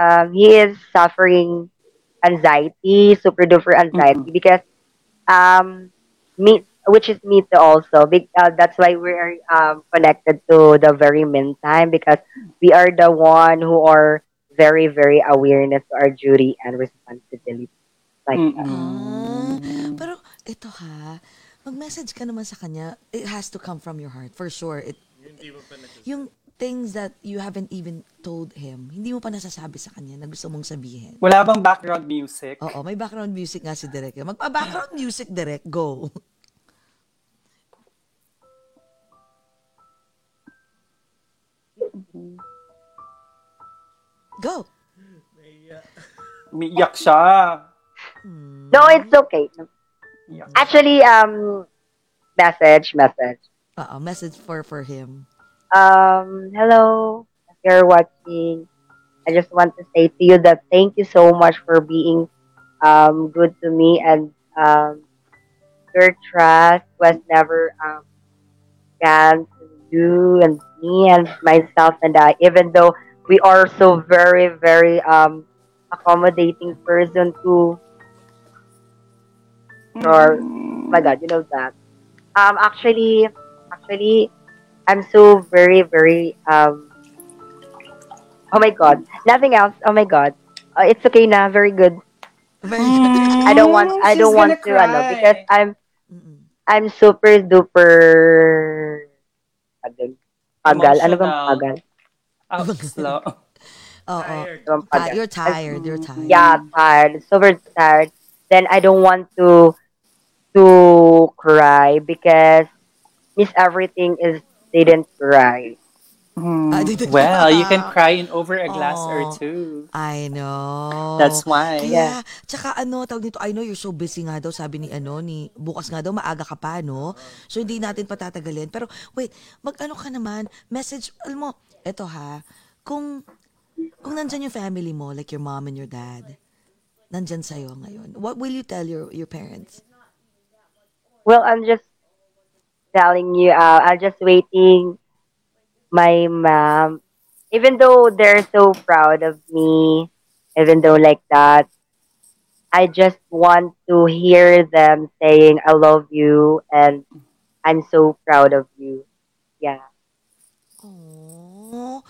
um he is suffering anxiety, super duper anxiety because um me which is me too also. Big, uh, that's why we're um connected to the very meantime because we are the one who are very, very awareness to our duty and responsibility. Like that. Ah, pero ito ha, mag-message ka naman sa kanya, it has to come from your heart, for sure. It, yung things that you haven't even told him, hindi mo pa nasasabi sa kanya na gusto mong sabihin. Wala bang background music? Oo, may background music nga si Direk. Magpa-background music, Direk. Go. Go. Umiiyak siya. No, it's okay. Iyak. Actually, um, message, message. Oo, message for for him. Um, hello, if you're watching. I just want to say to you that thank you so much for being um, good to me and um, your trust was never um, gone to you and me and myself and I, even though we are so very, very um, accommodating person to or oh my god, you know that. Um actually actually I'm so very, very um Oh my god. Nothing else. Oh my god. Uh, it's okay now. very good. I don't want I don't want gonna to ano because I'm I'm super duper pagal. Pagal. Ano bang pagal? Out slow. Oo. Tired. Ano Ah, pagal? you're tired. You're tired. yeah, tired, super tired. Then I don't want to to cry because Miss Everything is didn't cry. Ah, dito- Well, you can cry in over a glass or Oh. two. I know. That's why. Kaya, tsaka ano, tawag nito, I know you're so busy nga daw, sabi ni ano, ni, bukas nga daw, maaga ka pa, no? So, hindi natin patatagalin. Pero, wait, mag-ano ka naman, message, alam mo, eto ha, kung, kung nandyan yung family mo, like your mom and your dad, nandyan sa'yo ngayon, what will you tell your, your parents? Well, I'm just telling you, uh, I'm just waiting my mom, even though they're so proud of me, even though like that, I just want to hear them saying, I love you and I'm so proud of you. Yeah. Oh,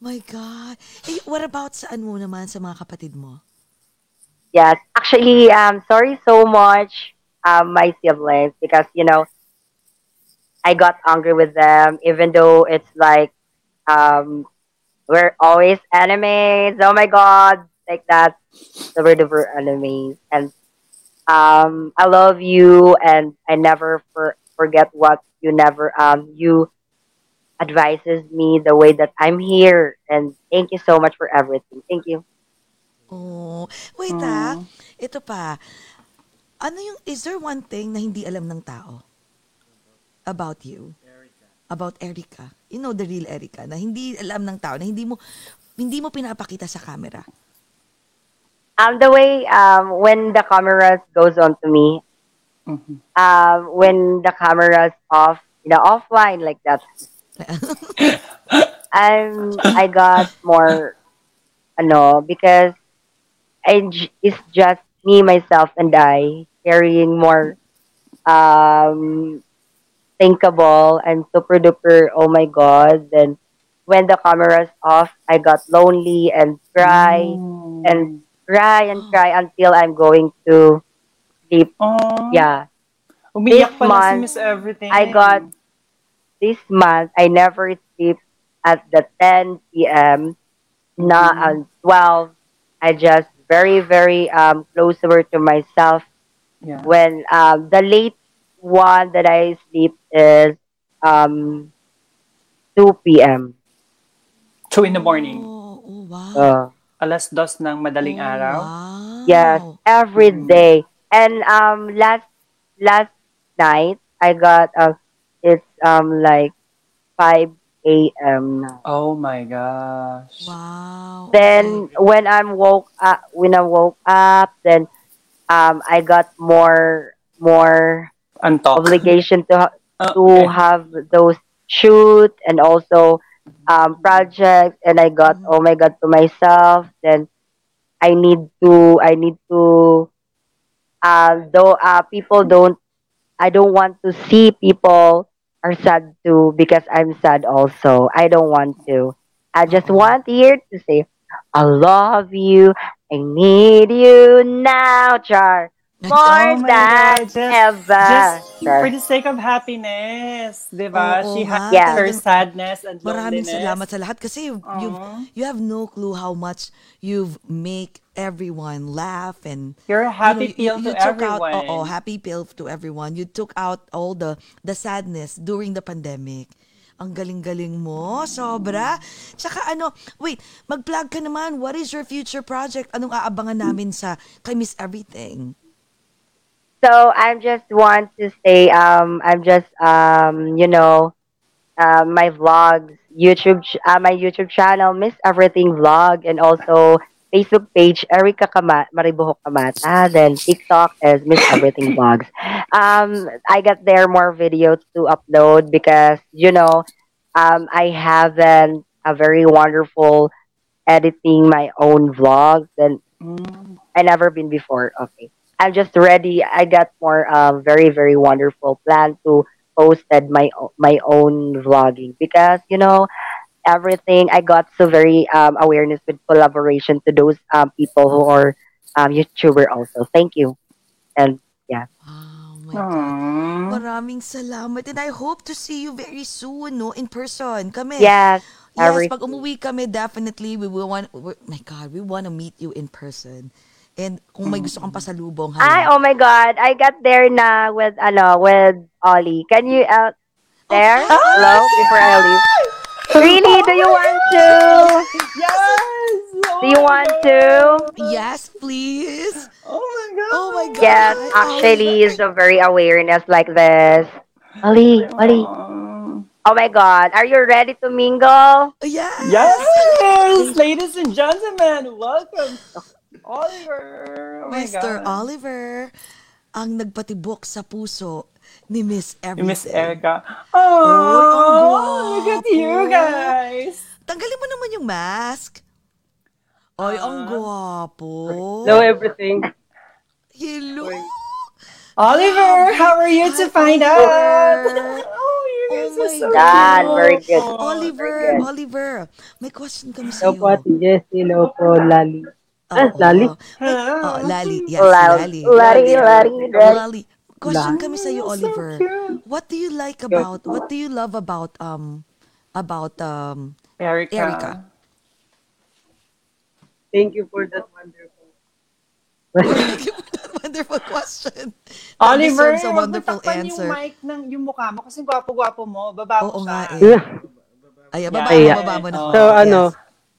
my God. Eh, what about saan mo naman sa mga kapatid mo? Yes. Actually, um, sorry so much, um, my siblings, because, you know, I got angry with them, even though it's like, um, we're always enemies. Oh my God. Like that. So we're the enemies. And, um, I love you and I never for, forget what you never, um, you advises me the way that I'm here. And thank you so much for everything. Thank you. Oh, wait ah. Ito pa. Ano yung, is there one thing na hindi alam ng tao about you? About Erica. You know the real Erica na hindi alam ng tao, na hindi mo hindi mo pinapakita sa camera. Um, the way um when the cameras goes on to me, Mhm. um when the cameras off, you know, offline like that, I'm I got more, ano, because I j- it's just me myself and I carrying more, um, thinkable and super duper. Oh my god! Then when the cameras off, I got lonely and cry and cry and cry until I'm going to sleep. Oh, Yeah. Umiyak This pala si month, Miss Everything. I got this month. I never sleep at the 10 p.m. Na Mm-hmm. at 12. I just very, very um, closer to myself. Yeah. When um, the late one that I sleep is um, 2 p.m. Two in the morning. Oh, oh wow. Uh, Alas dos ng madaling Oh, araw. Wow. yes, every day. And um, last last night I got uh, it's um like 5 a.m. now. Oh my gosh. Wow. Then when I'm woke up, when I woke up, then um, I got more more Antok. obligation to Ah, to have those shoot and also um, projects, and I got oh my god to myself. Then I need to I need to uh, though uh, people don't I don't want to see people are sad too because I'm sad also. I don't want to. I just want here to say I love you. I need you now, Char. More Oh my than God, just- ever. Just for the sake of happiness, di ba? Oo She had Yes. her sadness and Maraming loneliness. salamat sa lahat kasi you you've, Aw. you have no clue how much you've make everyone laugh and You're a happy pill to took out everyone. oo, happy pill to everyone. You took out all the the sadness during the pandemic. Ang galing-galing mo, sobra. Tsaka ano, wait, mag-plug ka naman. What is your future project? Anong aabangan namin sa kay Miss Everything? So I just want to say, um, I'm just, um, you know, uh, my vlogs, YouTube, ch- uh, my YouTube channel, Miss Everything Vlog, and also Facebook page, Erica Kama- Maribuhok Kamata. Then TikTok is Miss Everything Vlogs. Um, I got there more videos to upload because, you know, um, I haven't a very wonderful editing my own vlogs and Mm. I never been before. Okay. I'm just ready. I got more um, very very wonderful plan to posted my my own vlogging because you know everything I got so very um, awareness with collaboration to those um, people who are um, YouTuber also. Thank you. And yeah. Oh my God. Maraming salamat and I hope to see you very soon, no? In person. Kami. Yes. Yes, every- pag umuwi kami, definitely, we will want, we- my God, we want to meet you in person. And kung may gusto kang pasalubong, Ay, oh my God. I got there na with, ano, with Ollie. Can you out there? Hello? Before I leave. Really? Do you want to? Yes! Do you want to? Yes, please. Oh my god! Oh my God. Yes, actually, is a very awareness like this. Ollie, Ollie. Um, Oh my God. Are you ready to mingle? Yes. yes! Ladies and gentlemen, welcome Oliver! Oh my Mr. God. Oliver, ang nagpatibok sa puso ni Miss Everything. Miss Erica. Oy, ang Oh, look at you guys! Tanggalin mo naman yung mask. Ay, ang Ah. gwapo. Hello, everything. Hello. Oliver, how are you to find out? Oh, you guys Oh are my so God, cute. very good. Oliver, Very good. Oliver, may question kami Hello sa'yo. po, Ate. Hello po, Lali. Oo. Lali? Oh, Lali. Yes, Lali. Lali. Lali, Lali. Question kami sa iyo, Oliver. What do you like about what do you love about um about um Erica. Erica. Thank you for that wonderful. wonderful question. That Oliver, deserves a huwag wonderful mo takpan answer. yung mic ng yung mukha mo kasi gwapo-gwapo mo. Baba mo Oo siya. nga eh. Ay, baba mo, baba mo na. oh. So, ano,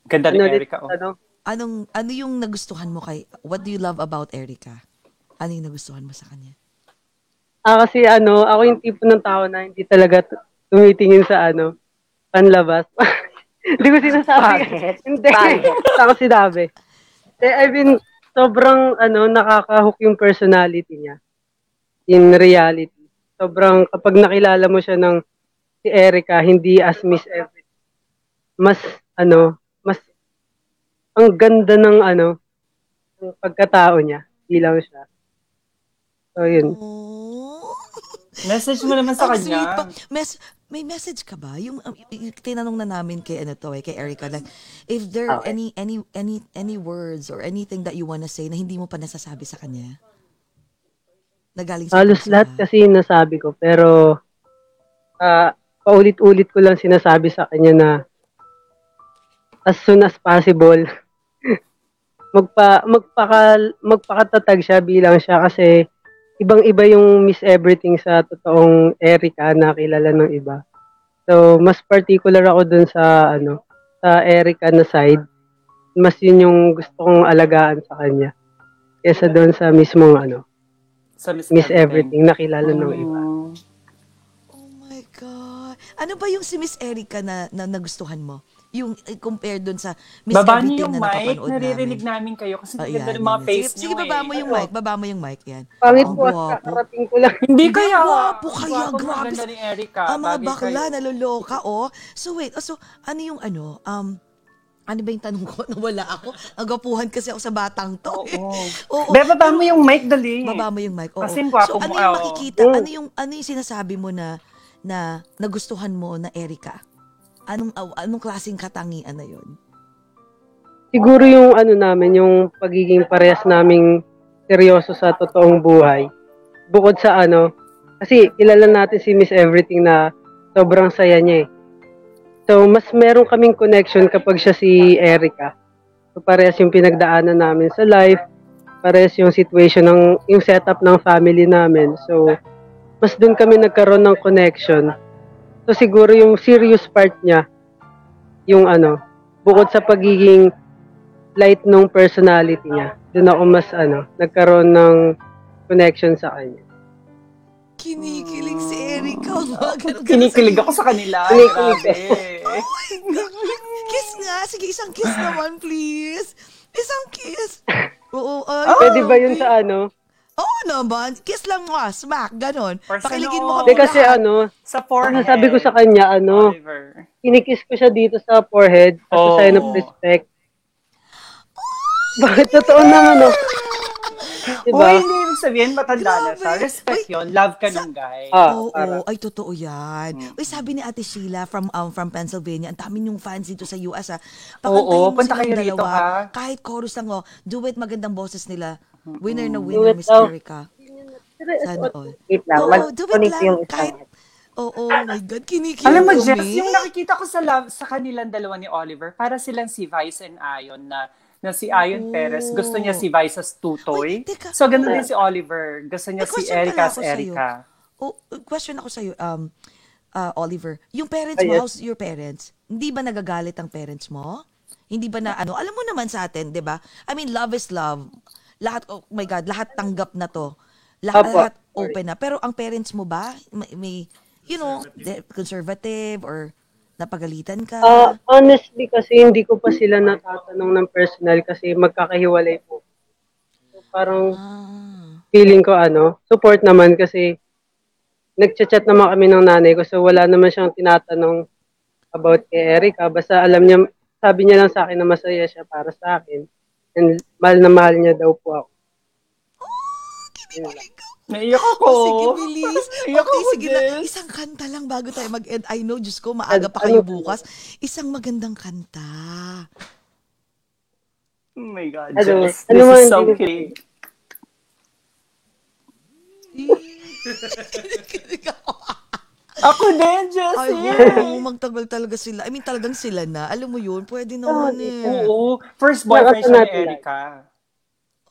Ganda ni ano, Erica. Oh. ano, Anong ano yung nagustuhan mo kay What do you love about Erica? Ano yung nagustuhan mo sa kanya? ah, kasi ano, ako yung tipo ng tao na hindi talaga t- tumitingin sa ano, panlabas. Hindi ko sinasabi. Bakit? Hindi. Bakit? Saan ko sinabi? Eh, I mean, sobrang, ano, nakakahook yung personality niya. In reality. Sobrang, kapag nakilala mo siya ng si Erica, hindi as Miss Everything. Mas, ano, ang ganda ng, ano, ng pagkatao niya. Bilang siya. So, yun. Oh. Message mo naman sa Ang sweet kanya. pa. Mes- may message ka ba? Yung, um, y- y- tinanong na namin kay ano to eh, kay Erica like if there are Okay. any any any any words or anything that you wanna say na hindi mo pa nasasabi sa kanya. Nagaling sa Halos lahat kasi nasabi ko. Pero, ah, paulit-ulit ko lang sinasabi sa kanya na as soon as possible, magpa magpaka magpakatatag siya bilang siya kasi ibang-iba yung Miss Everything sa totoong Erica na kilala ng iba. So, mas particular ako dun sa ano, sa Erica na side. Mas yun yung gusto kong alagaan sa kanya. Kesa doon sa mismong ano, Sa Miss, Miss Everything na kilala ng iba. Oh my God. Ano ba yung si Miss Erica na, na nagustuhan mo? Yung eh, compare dun sa Miss Baba Everything niyo yung na mic, napapanood naririnig namin. namin kayo kasi Oh, ang ganda yan, ng mga yan. face sige, niyo sige, baba eh. mo yung Ano? mic. Baba mo yung mic. Yan. Pangit Ang po at kakarating ko lang. Hindi kaya. Gwapo kaya, Gwapo, grabe. maganda ni Erica. Ang mga Bagay bakla, kayo. naloloka, oh. So wait, oh, so ano yung ano, um, ano ba yung tanong ko? Nawala ako. Agapuhan kasi ako sa batang to. eh. Oo. Oo. Be, baba mo yung mic, dali. Baba mo yung mic. Oo. Kasi gwapo so, ano mo, yung oo. makikita? Ano yung, ano yung sinasabi mo na, na nagustuhan mo na Erica? Anong, anong klaseng katangian na yun? Siguro yung ano namin, yung pagiging parehas naming seryoso sa totoong buhay. Bukod sa ano, kasi kilala natin si Miss Everything na sobrang saya niya eh. So, mas meron kaming connection kapag siya si Erica. So, parehas yung pinagdaanan namin sa life, parehas yung situation ng, yung setup ng family namin. So, mas dun kami nagkaroon ng connection. So, siguro yung serious part niya, yung ano, bukod sa pagiging light nung personality niya. Doon ako mas ano, nagkaroon ng connection sa kanya. Kinikilig si Erica. Ganun- ganun Kinikilig ako sa kanila. Kinikilig Grabe. Oh my God. Kiss nga. Sige, isang kiss naman, please. Isang kiss. Oo. ay, Pwede ba yun okay. sa ano? Oo naman. Kiss lang mo, ah. smack, ganon. Personal. Pakiligin mo Hindi kami kasi lahat. ano, Sa forehead. sabi ko sa kanya ano, Oliver. kinikiss ko siya dito sa forehead as a Oh. sign of respect. Bakit totoo naman oh? Diba? Uy, hindi sabihin, matanda na siya. Respect Uy, yun. Love ka ng guy. Ah, Oo, para. ay totoo yan. Uy, sabi ni Ate Sheila from um, from Pennsylvania, ang dami yung fans dito sa US ha. Pakantahin Oo, mo punta kayo rito, dalawa. ha? Kahit chorus lang oh, do it magandang boses nila. Winner na winner, Miss. Erica. Sana all. Wait lang, Oo, do it mag-connect lang. Kahit, oo, oh my God, kinikilig Alam mo. Jess, yung nakikita ko sa love, sa kanilang dalawa ni Oliver, para silang si Vice and Ayon na na si Ayon Perez, gusto niya si Vice as tutoy. Teka. so, ganun din si Oliver. Gusto niya si Erica as sa'yo. Erica. Oh, question ako sa'yo, um, uh, Oliver. Yung parents mo, Ah, yes. how's your parents? Hindi ba nagagalit ang parents mo? Hindi ba na ano? Alam mo naman sa atin, 'di ba? I mean, love is love. Lahat oh my god, lahat tanggap na 'to. Lahat, Apo. lahat open na. Pero ang parents mo ba may, may you know, conservative or napagalitan ka? Ah, honestly kasi hindi ko pa sila natatanong ng personal kasi magkakahiwalay po. So, parang ah. feeling ko ano, support naman kasi nagchat-chat naman kami ng nanay ko so wala naman siyang tinatanong about kay Erica. Basta alam niya, sabi niya lang sa akin na masaya siya para sa akin. And mahal na mahal niya daw po ako. Naiyak ako. Oh, sige, bilis. Naiyak Okay, ako, sige na. Jess. Isang kanta lang bago tayo mag-end. I know, Diyos ko, maaga pa Ano- kayo ano- bukas. Isang magandang kanta. Oh my God, Ano- Jess. ano This man is so din- cute. Ako din, Ay, Jessie. oo, magtagal talaga sila. I mean, talagang sila na. Alam mo yun, pwede naman eh. Oo. First boyfriend siya ni lang. Erica.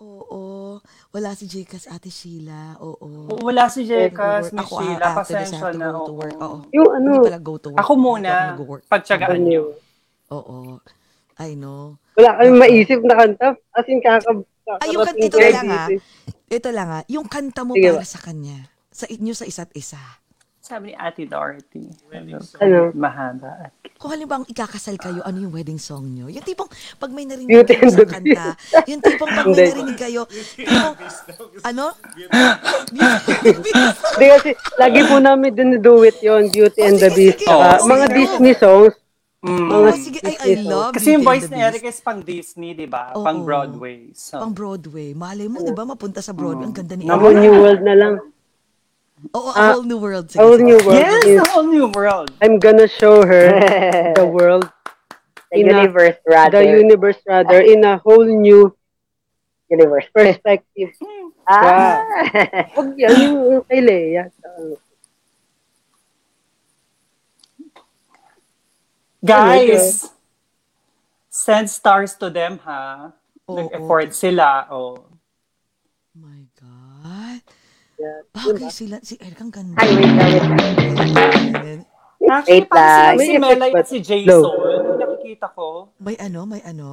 Oo. Wala si Jekas, Ate Sheila. Oo. Oo, Wala si work. Miss Ako, ah, Sheila. after this, I Pasensya have to na. go to oo. work. Oo. Yung ano, Hindi pala go to work. Ako muna. ako mag-work. Pagtsagaan niyo. Oo. I know. wala kami maisip na kanta. As in, kaka, Ay, yung kanta, kakarating ito lang ah. dito. Ito lang ah. Yung kanta mo Sige para ba? sa kanya. Sa inyo sa isa't isa. Sabi ni Ate Dorothy. Ano? Mahaba. Kung halimbawa ikakasal kayo, ano yung wedding song nyo? Yung tipong pag may narinig Beauty kayo sa kanta, yung tipong pag may narinig kayo, tipong, ano? Hindi kasi, lagi po namin do it yon Beauty and the Beast. Oh, mga sige. Disney songs. Mm. Mga Oh, sige, ay, I Disney songs. love Kasi yung voice ni. Eric is pang Disney, di ba? Oo. Pang Broadway. So, Pang Broadway. Malay mo, di ba, mapunta sa Broadway. Ang ganda ni A whole new world na lang. Oo, Ah, a whole new world. Sige, A whole sige. new world. yes, is, a whole new world. I'm gonna show her the world, The In a- universe, the rather. universe rather, in a whole new universe. perspective. ah! Huwag yan, yung kay Leia. Guys, send stars to them, ha? Oo. Nag-effort sila. Oh. Yeah. Bagay sila. Si Eric ang ganda. Ay, wait lang, wait lang. Actually, Wait parang lang. silang si May Melay effect at si Jason. Yung nakikita ko. May ano, may ano?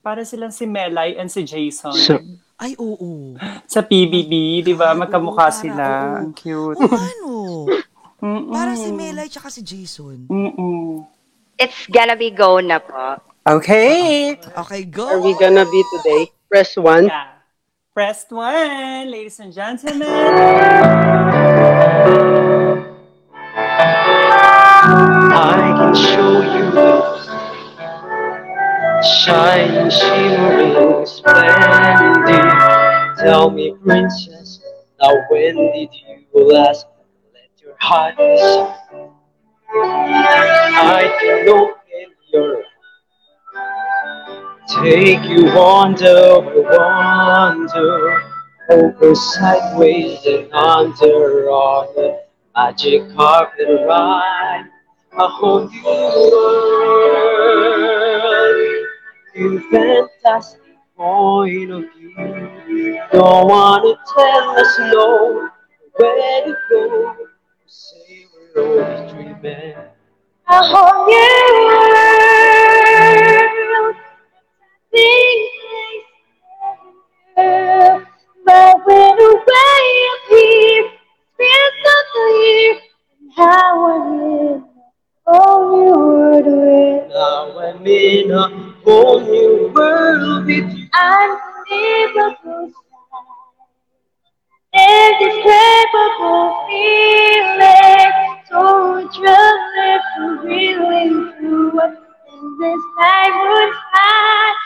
Para silang si Melay and si Jason. So- Ay, oo. sa PBB, di ba? Oo, Magkamukha para, sila. oo. Ang cute. Oo, ano? Mm-mm. Parang si Melay tsaka si Jason. Mm-mm. It's gonna be go na po. Okay. Okay, go. Are we gonna be today? Press 1. Yeah. Press one, ladies and gentlemen. I can show you shining, shimmering, splendid. Tell me, princess, now when did you last let your heart decide? I can open your take you wander oh, by wonder over sideways and under on the magic carpet ride a whole new world. New fantastic point of view. Don't wanna tell us no. Where to go? Say we're always dreaming. A whole new world this night would find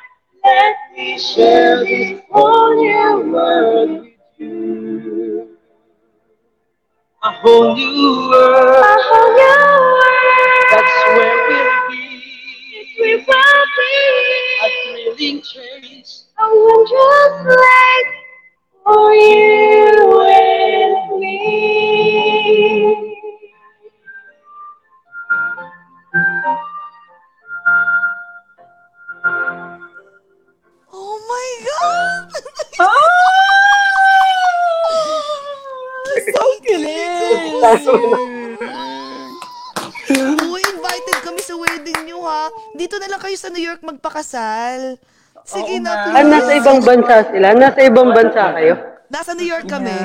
Let me share this new world with you. A whole new world. A whole new world. That's where we'll be. We will be. A thrilling chase. A wondrous life for you God! so kilig! Oo, invited kami sa wedding nyo ha. Dito na lang kayo sa New York magpakasal. Sige na, please. Ah, nasa ibang bansa sila? Nasa ibang bansa kayo? Nasa New York kami.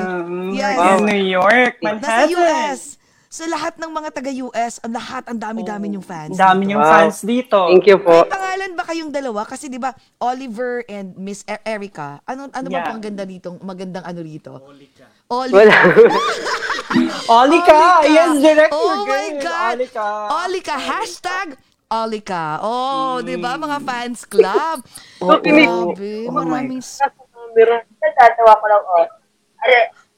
Yeah, Yes. In New York, Nasa Manhattan. US. Sa lahat ng mga taga-US, ang lahat, ang dami-dami yung fans. Ang dami dito. yung Wow. fans dito. Thank you po. May pangalan ba kayong dalawa? Kasi di ba Oliver and Miss E- Erica, ano ano ba Yeah. pang ganda dito? Magandang ano rito? Olika. Olika. Wala. Olika! Yes, direct Oh my. God. Olika. Olika. Hashtag Olika. Oh, di ba mga fans club? Oh. Grabe. Oh Maraming... s- Camera. Natatawa ko lang, oh. Ano,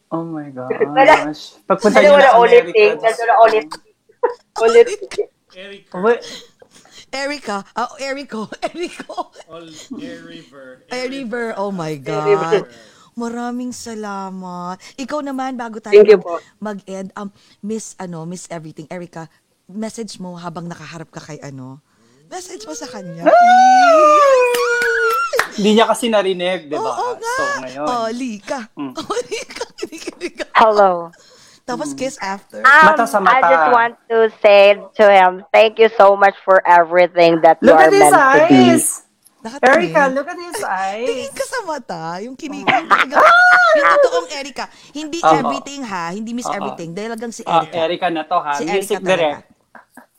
Oh my gosh. Pagpunta niyo na ulit thing, nandun na ulit. Ulit. Eric. Wait, Erica. Ah, Erico. Erico. All Air River. Eriver. Oh my God. Maraming salamat. Ikaw naman, bago tayo Thank mag-end, um, Miss, ano, Miss Everything, Erica, message mo habang nakaharap ka kay ano, message mo sa kanya. Hindi niya kasi narinig, di ba? Oo nga. So, ngayon. Olika. Olika. Kinikilig ka. Hello. Tapos kiss after. Um, Mata sa mata. I just want to say to him, thank you so much for everything that you Look are at his meant to be. eyes! Nakatingin. Erica, look at his Tingin eyes. ka sa mata, yung kinig, yung talagang, yung totoong Erica. Hindi Oo. everything ha, hindi Miss Oo. Everything, dahil lang si Ah, Erica. Erica na to ha. Si Music Erica talaga. direct.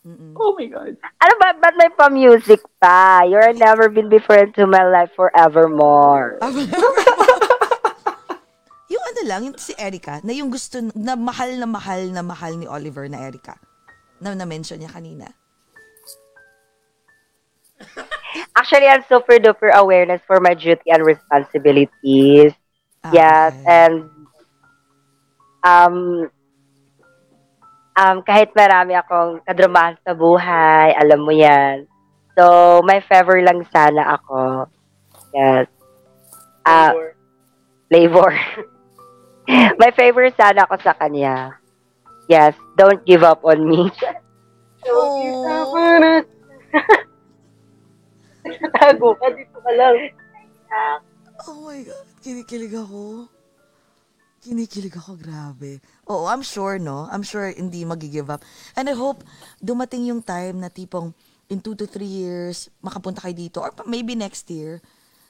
Oh my God. Ano ba, ba't may pa-music pa? You're never been different to my life forevermore. yung ano lang, yung si Erica, na yung gusto, na mahal na mahal na mahal ni Oliver na Erica. Na na-mention niya kanina. Actually, I'm super duper awareness for my duty and responsibilities. Ah, Yes, okay. and um, um, kahit marami akong kadramahan sa buhay, alam mo yan. So, may favor lang sana ako. Yes. Ah, flavor. may favor sana ako sa kanya. Yes, don't give up on me. Oh. Tago ka, dito ka lang. Oh my God. Kinikilig ako. Kinikilig ako, grabe. Oo, I'm sure, no? I'm sure hindi mag-give up. And I hope dumating yung time na tipong in two to three years, makapunta kayo dito. Or maybe next year.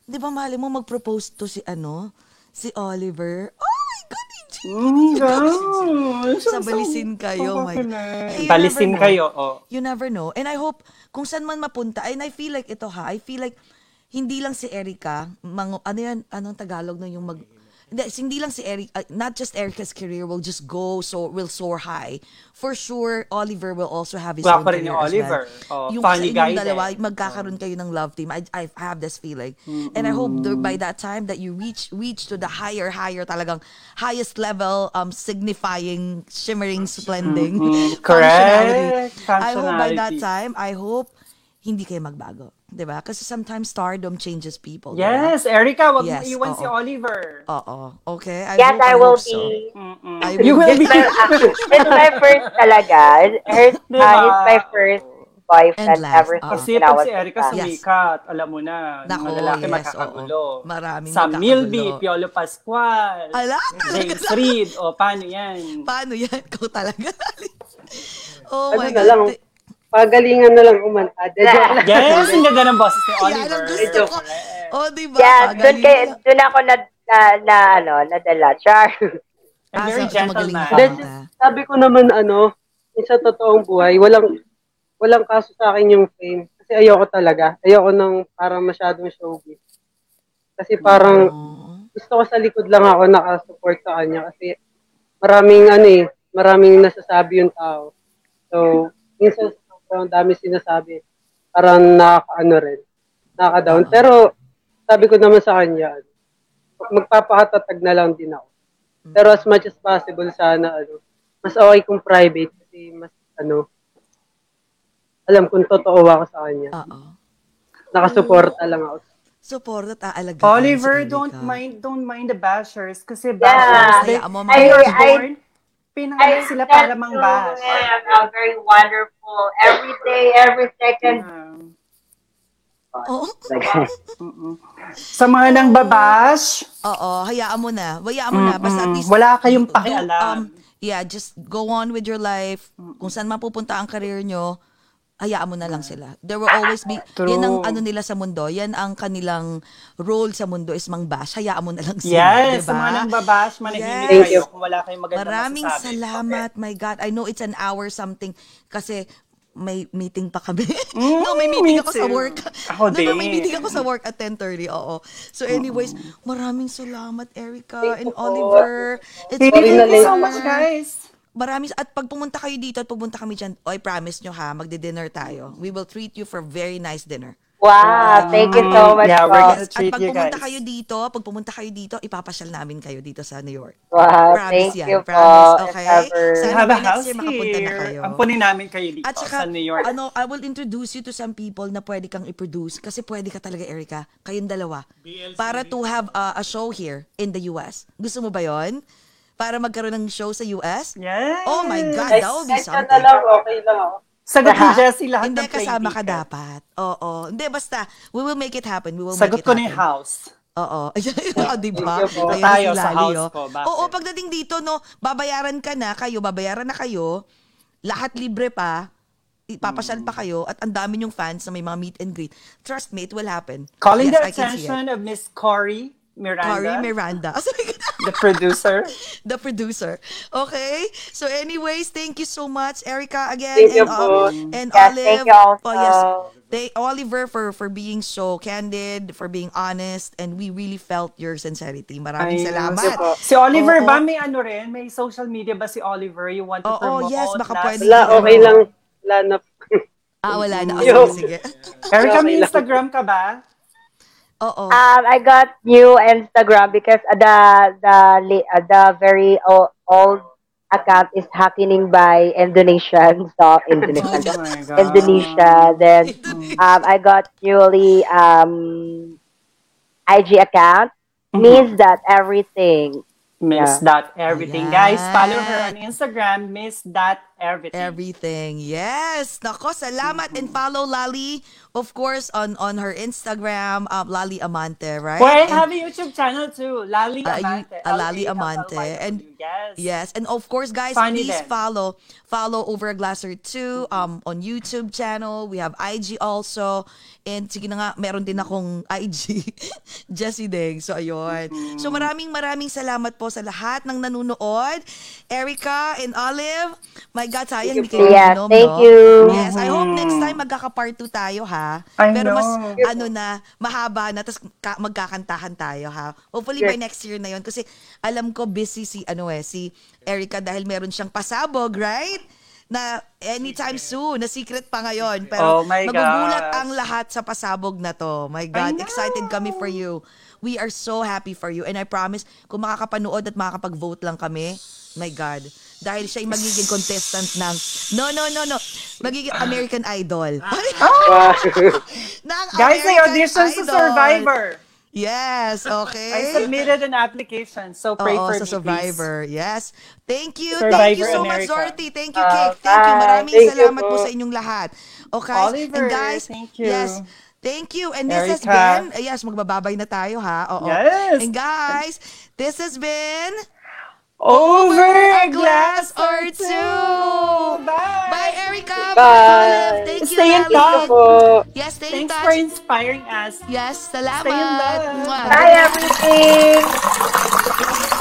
Di ba, mali mo mag-propose to si ano? Si Oliver. Oh my God, EJ! Mm, gosh. Sa balisin kayo, my God. Eh, you Balisin never know. kayo, oh. You never know. And I hope, kung saan man mapunta, and I feel like ito ha, I feel like, hindi lang si Erica, mang, ano yan, anong Tagalog na yung mag, hindi, hindi lang si Erica, not just Erica's career will just go, so will soar high. For sure, Oliver will also have his Wala own pa rin career yung Oliver. well. Oh, yung funny guy inyong dalawa, din. magkakaroon kayo ng love team. I, I have this feeling. And I hope there- by that time that you reach reach to the higher, higher talagang highest level, um, signifying, shimmering, splending Correct. functionality. I hope by that time, I hope hindi kayo magbago. 'Di ba? Kasi sometimes stardom changes people. di ba? Yes, Erica, wag Yes, mo iwan si. Oliver. Oo. Okay? I yes, I will so. be. Mm-mm. I You will will be. It's my, it's my first talaga. Her, Diba? uh, he's my first boyfriend And last, ever since Kasi when I pag was si Erica bata. Yes. sumikat, alam mo na, Nako, mga lalaki yes, magkakagulo. oo. Maraming Sa magkakagulo. Milby, Piolo Pascual, Ala, James Reid, o paano yan? Paano yan? Ikaw talaga. oh Ano my na God. lang, pagalingan na lang umanta. De, joke lang. Yes, ang ganda ng boses ni Yan Oliver. ang gusto ko. Oh, di ba? Yes, doon Pagaling kay, na. doon ako na, na, na ano, nadala. Char. And Ah, very so- magaling gentleman. na Then, kumanta. sabi ko naman ano, yung sa totoong buhay, walang walang kaso sa akin yung fame. Kasi ayoko talaga. Ayoko nang parang masyadong showbiz. Kasi parang Oo. gusto ko sa likod lang ako nakasupport sa kanya kasi maraming ano eh, maraming nasasabi yung tao. So, minsan sobrang dami sinasabi. Parang nakaka-ano rin, nakaka-down. Pero sabi ko naman sa kanya, magpapakatatag na lang din ako. Pero as much as possible sana ano, mas okay kung private kasi mas ano alam kung totoo ako sa kanya. Oo. Nakasuporta lang ako. Support at aalagaan Oliver, don't mind don't mind the bashers kasi Yeah. bashers mo, they I- were I- born pinanganak sila para mang bash. I'm very wonderful. Every day, every second. Um, Oo. mm-mm. Sa mga nang babash, Oo, hayaan mo na. Hayaan mo na. Basta at least... Wala kayong do- pakialam. um, yeah, just go on with your life. Kung saan mapupunta ang career nyo, hayaan mo na lang sila. There will always be... True. Yan ang ano nila sa mundo. Yan ang kanilang role sa mundo is mang bash. Hayaan mo na lang sila. yes, diba? sa mga nang babash, manahimik Yes. Kayo kung wala kayong magandang Maraming masasabi. salamat. My God. I know it's an hour something kasi may meeting pa kami. no, may Mm, meeting me ako sa work. Ako no, no, may meeting ako sa work at 10.30. Oo. So anyways, maraming salamat, Erica Thank and. Oliver. It's Thank you so much, guys. Maraming, at pag pumunta kayo dito at pupunta kami dyan, I promise nyo ha, magdi-dinner tayo. We will treat you for very nice dinner. Wow, thank you so much Yeah, po. we're gonna At treat pag you pumunta guys. kayo dito, pag pumunta kayo dito, ipapasyal namin kayo dito sa New York. Wow, Promise thank yan, you po. promise, okay? Ever. We Sana have a next house year makapunta na kayo. Ampunin namin kayo dito At saka, sa New York. ano, I will introduce you to some people na pwede kang i-produce kasi pwede ka talaga, Erica. Kayong dalawa. BLCB. Para to have uh, a show here in the US. Gusto mo ba yon? Para magkaroon ng show sa US? Yes. Oh my God, that would be kahit ka na something. lang, okay lang ako. Sagot ni Jessie lahat Hindi, ng kasama ka ticket. dapat. Oo. Hindi, basta, we will make it happen. We will Sagot make it ko na yung happen. house. Oo. oh, di ba? Thank you po. Ayan Tayo si sa Lali, house oh. ko. Bakit? Oo, pagdating dito, no, babayaran ka na, kayo, babayaran na kayo, lahat libre pa, ipapasyal pa kayo, at ang dami yung fans na may mga meet and greet. Trust me, it will happen. Calling Yes, the I can see it. attention of Miss Cory Miranda, Cory Miranda. the producer. the producer. Okay? So anyways, thank you so much, Erica, again. Thank and, po. um, and Yes, Olive. thank you also. Oh, yes. They, Oliver, for, for being so candid, for being honest, and we really felt your sincerity. Maraming Ayun. salamat. Si, si Oliver Oo. ba may ano rin? May social media ba si Oliver? You want to Oo, promote? yes, baka last- pwede. Wala, okay lang. Wala na. Ah, wala na. Oh, sige. Erica, Okay may. Instagram ka ba? Oo. Um, I got new Instagram because the the la- uh, the very o- old account is happening by Indonesian. So Indonesian. Oh. Indonesia. Then um, I got newly um, IG account. Mm-hmm. Means that everything. Miss Yeah. Dot Everything. Guys, follow her on Instagram, Miss Dot Everything. Everything. Yes. Nako, salamat and follow Lali, of course, on on her Instagram, um, Lali Amante, right? Well, I And- have a YouTube channel too, Lali Ah, Amante. ah, Lali Amante. And- yes. Yes, and of course, guys, Funny please din. follow follow Over a Glass or Two um on YouTube channel. We have IG also. And sige na nga, meron din akong IG, Jessie Deng. So, ayun. So, maraming maraming salamat po sa lahat ng nanonood. Erica and Olive, my God, sayang hindi kayo Yes, minom, thank no? you. Yes, I hope next time magkaka-part 2 tayo, ha? I Pero mas, know. ano na, mahaba na, tapos ka- magkakantahan tayo, ha? Hopefully by next year na yon Kasi alam ko busy si, ano eh, si Erica dahil meron siyang pasabog, right? Na anytime soon, na secret pa ngayon. Pero Oh my magugulat gosh. ang lahat sa pasabog na to. My God, excited kami for you. We are so happy for you. And I promise, kung makakapanood at makakapag-vote lang kami, my God, dahil siya yung magiging contestant ng, no, no, no, no, magiging American Idol. ng Guys, I auditioned sa. Survivor. Yes, I okay. submitted an application, so pray Oo, for sa me, please. Survivor. Yes. Thank you. Survivor Thank you so much, America. Zorty. Thank you, Uh, Cake. Thank you. Maraming Thank you salamat po po. sa inyong lahat. Okay? Oliver, And guys, thank you. yes. Thank you. And this has Erica. been, uh, yes, magbababay na tayo ha. Oo. Yes. And guys, this has been Over a glass or two. Bye. Bye, Erica. Bye. Olive. Thank you, Stay in touch. po. Yes, stay in Thanks touch. for inspiring us. Yes, salamat. Stay in love. Mwah. Bye, everything.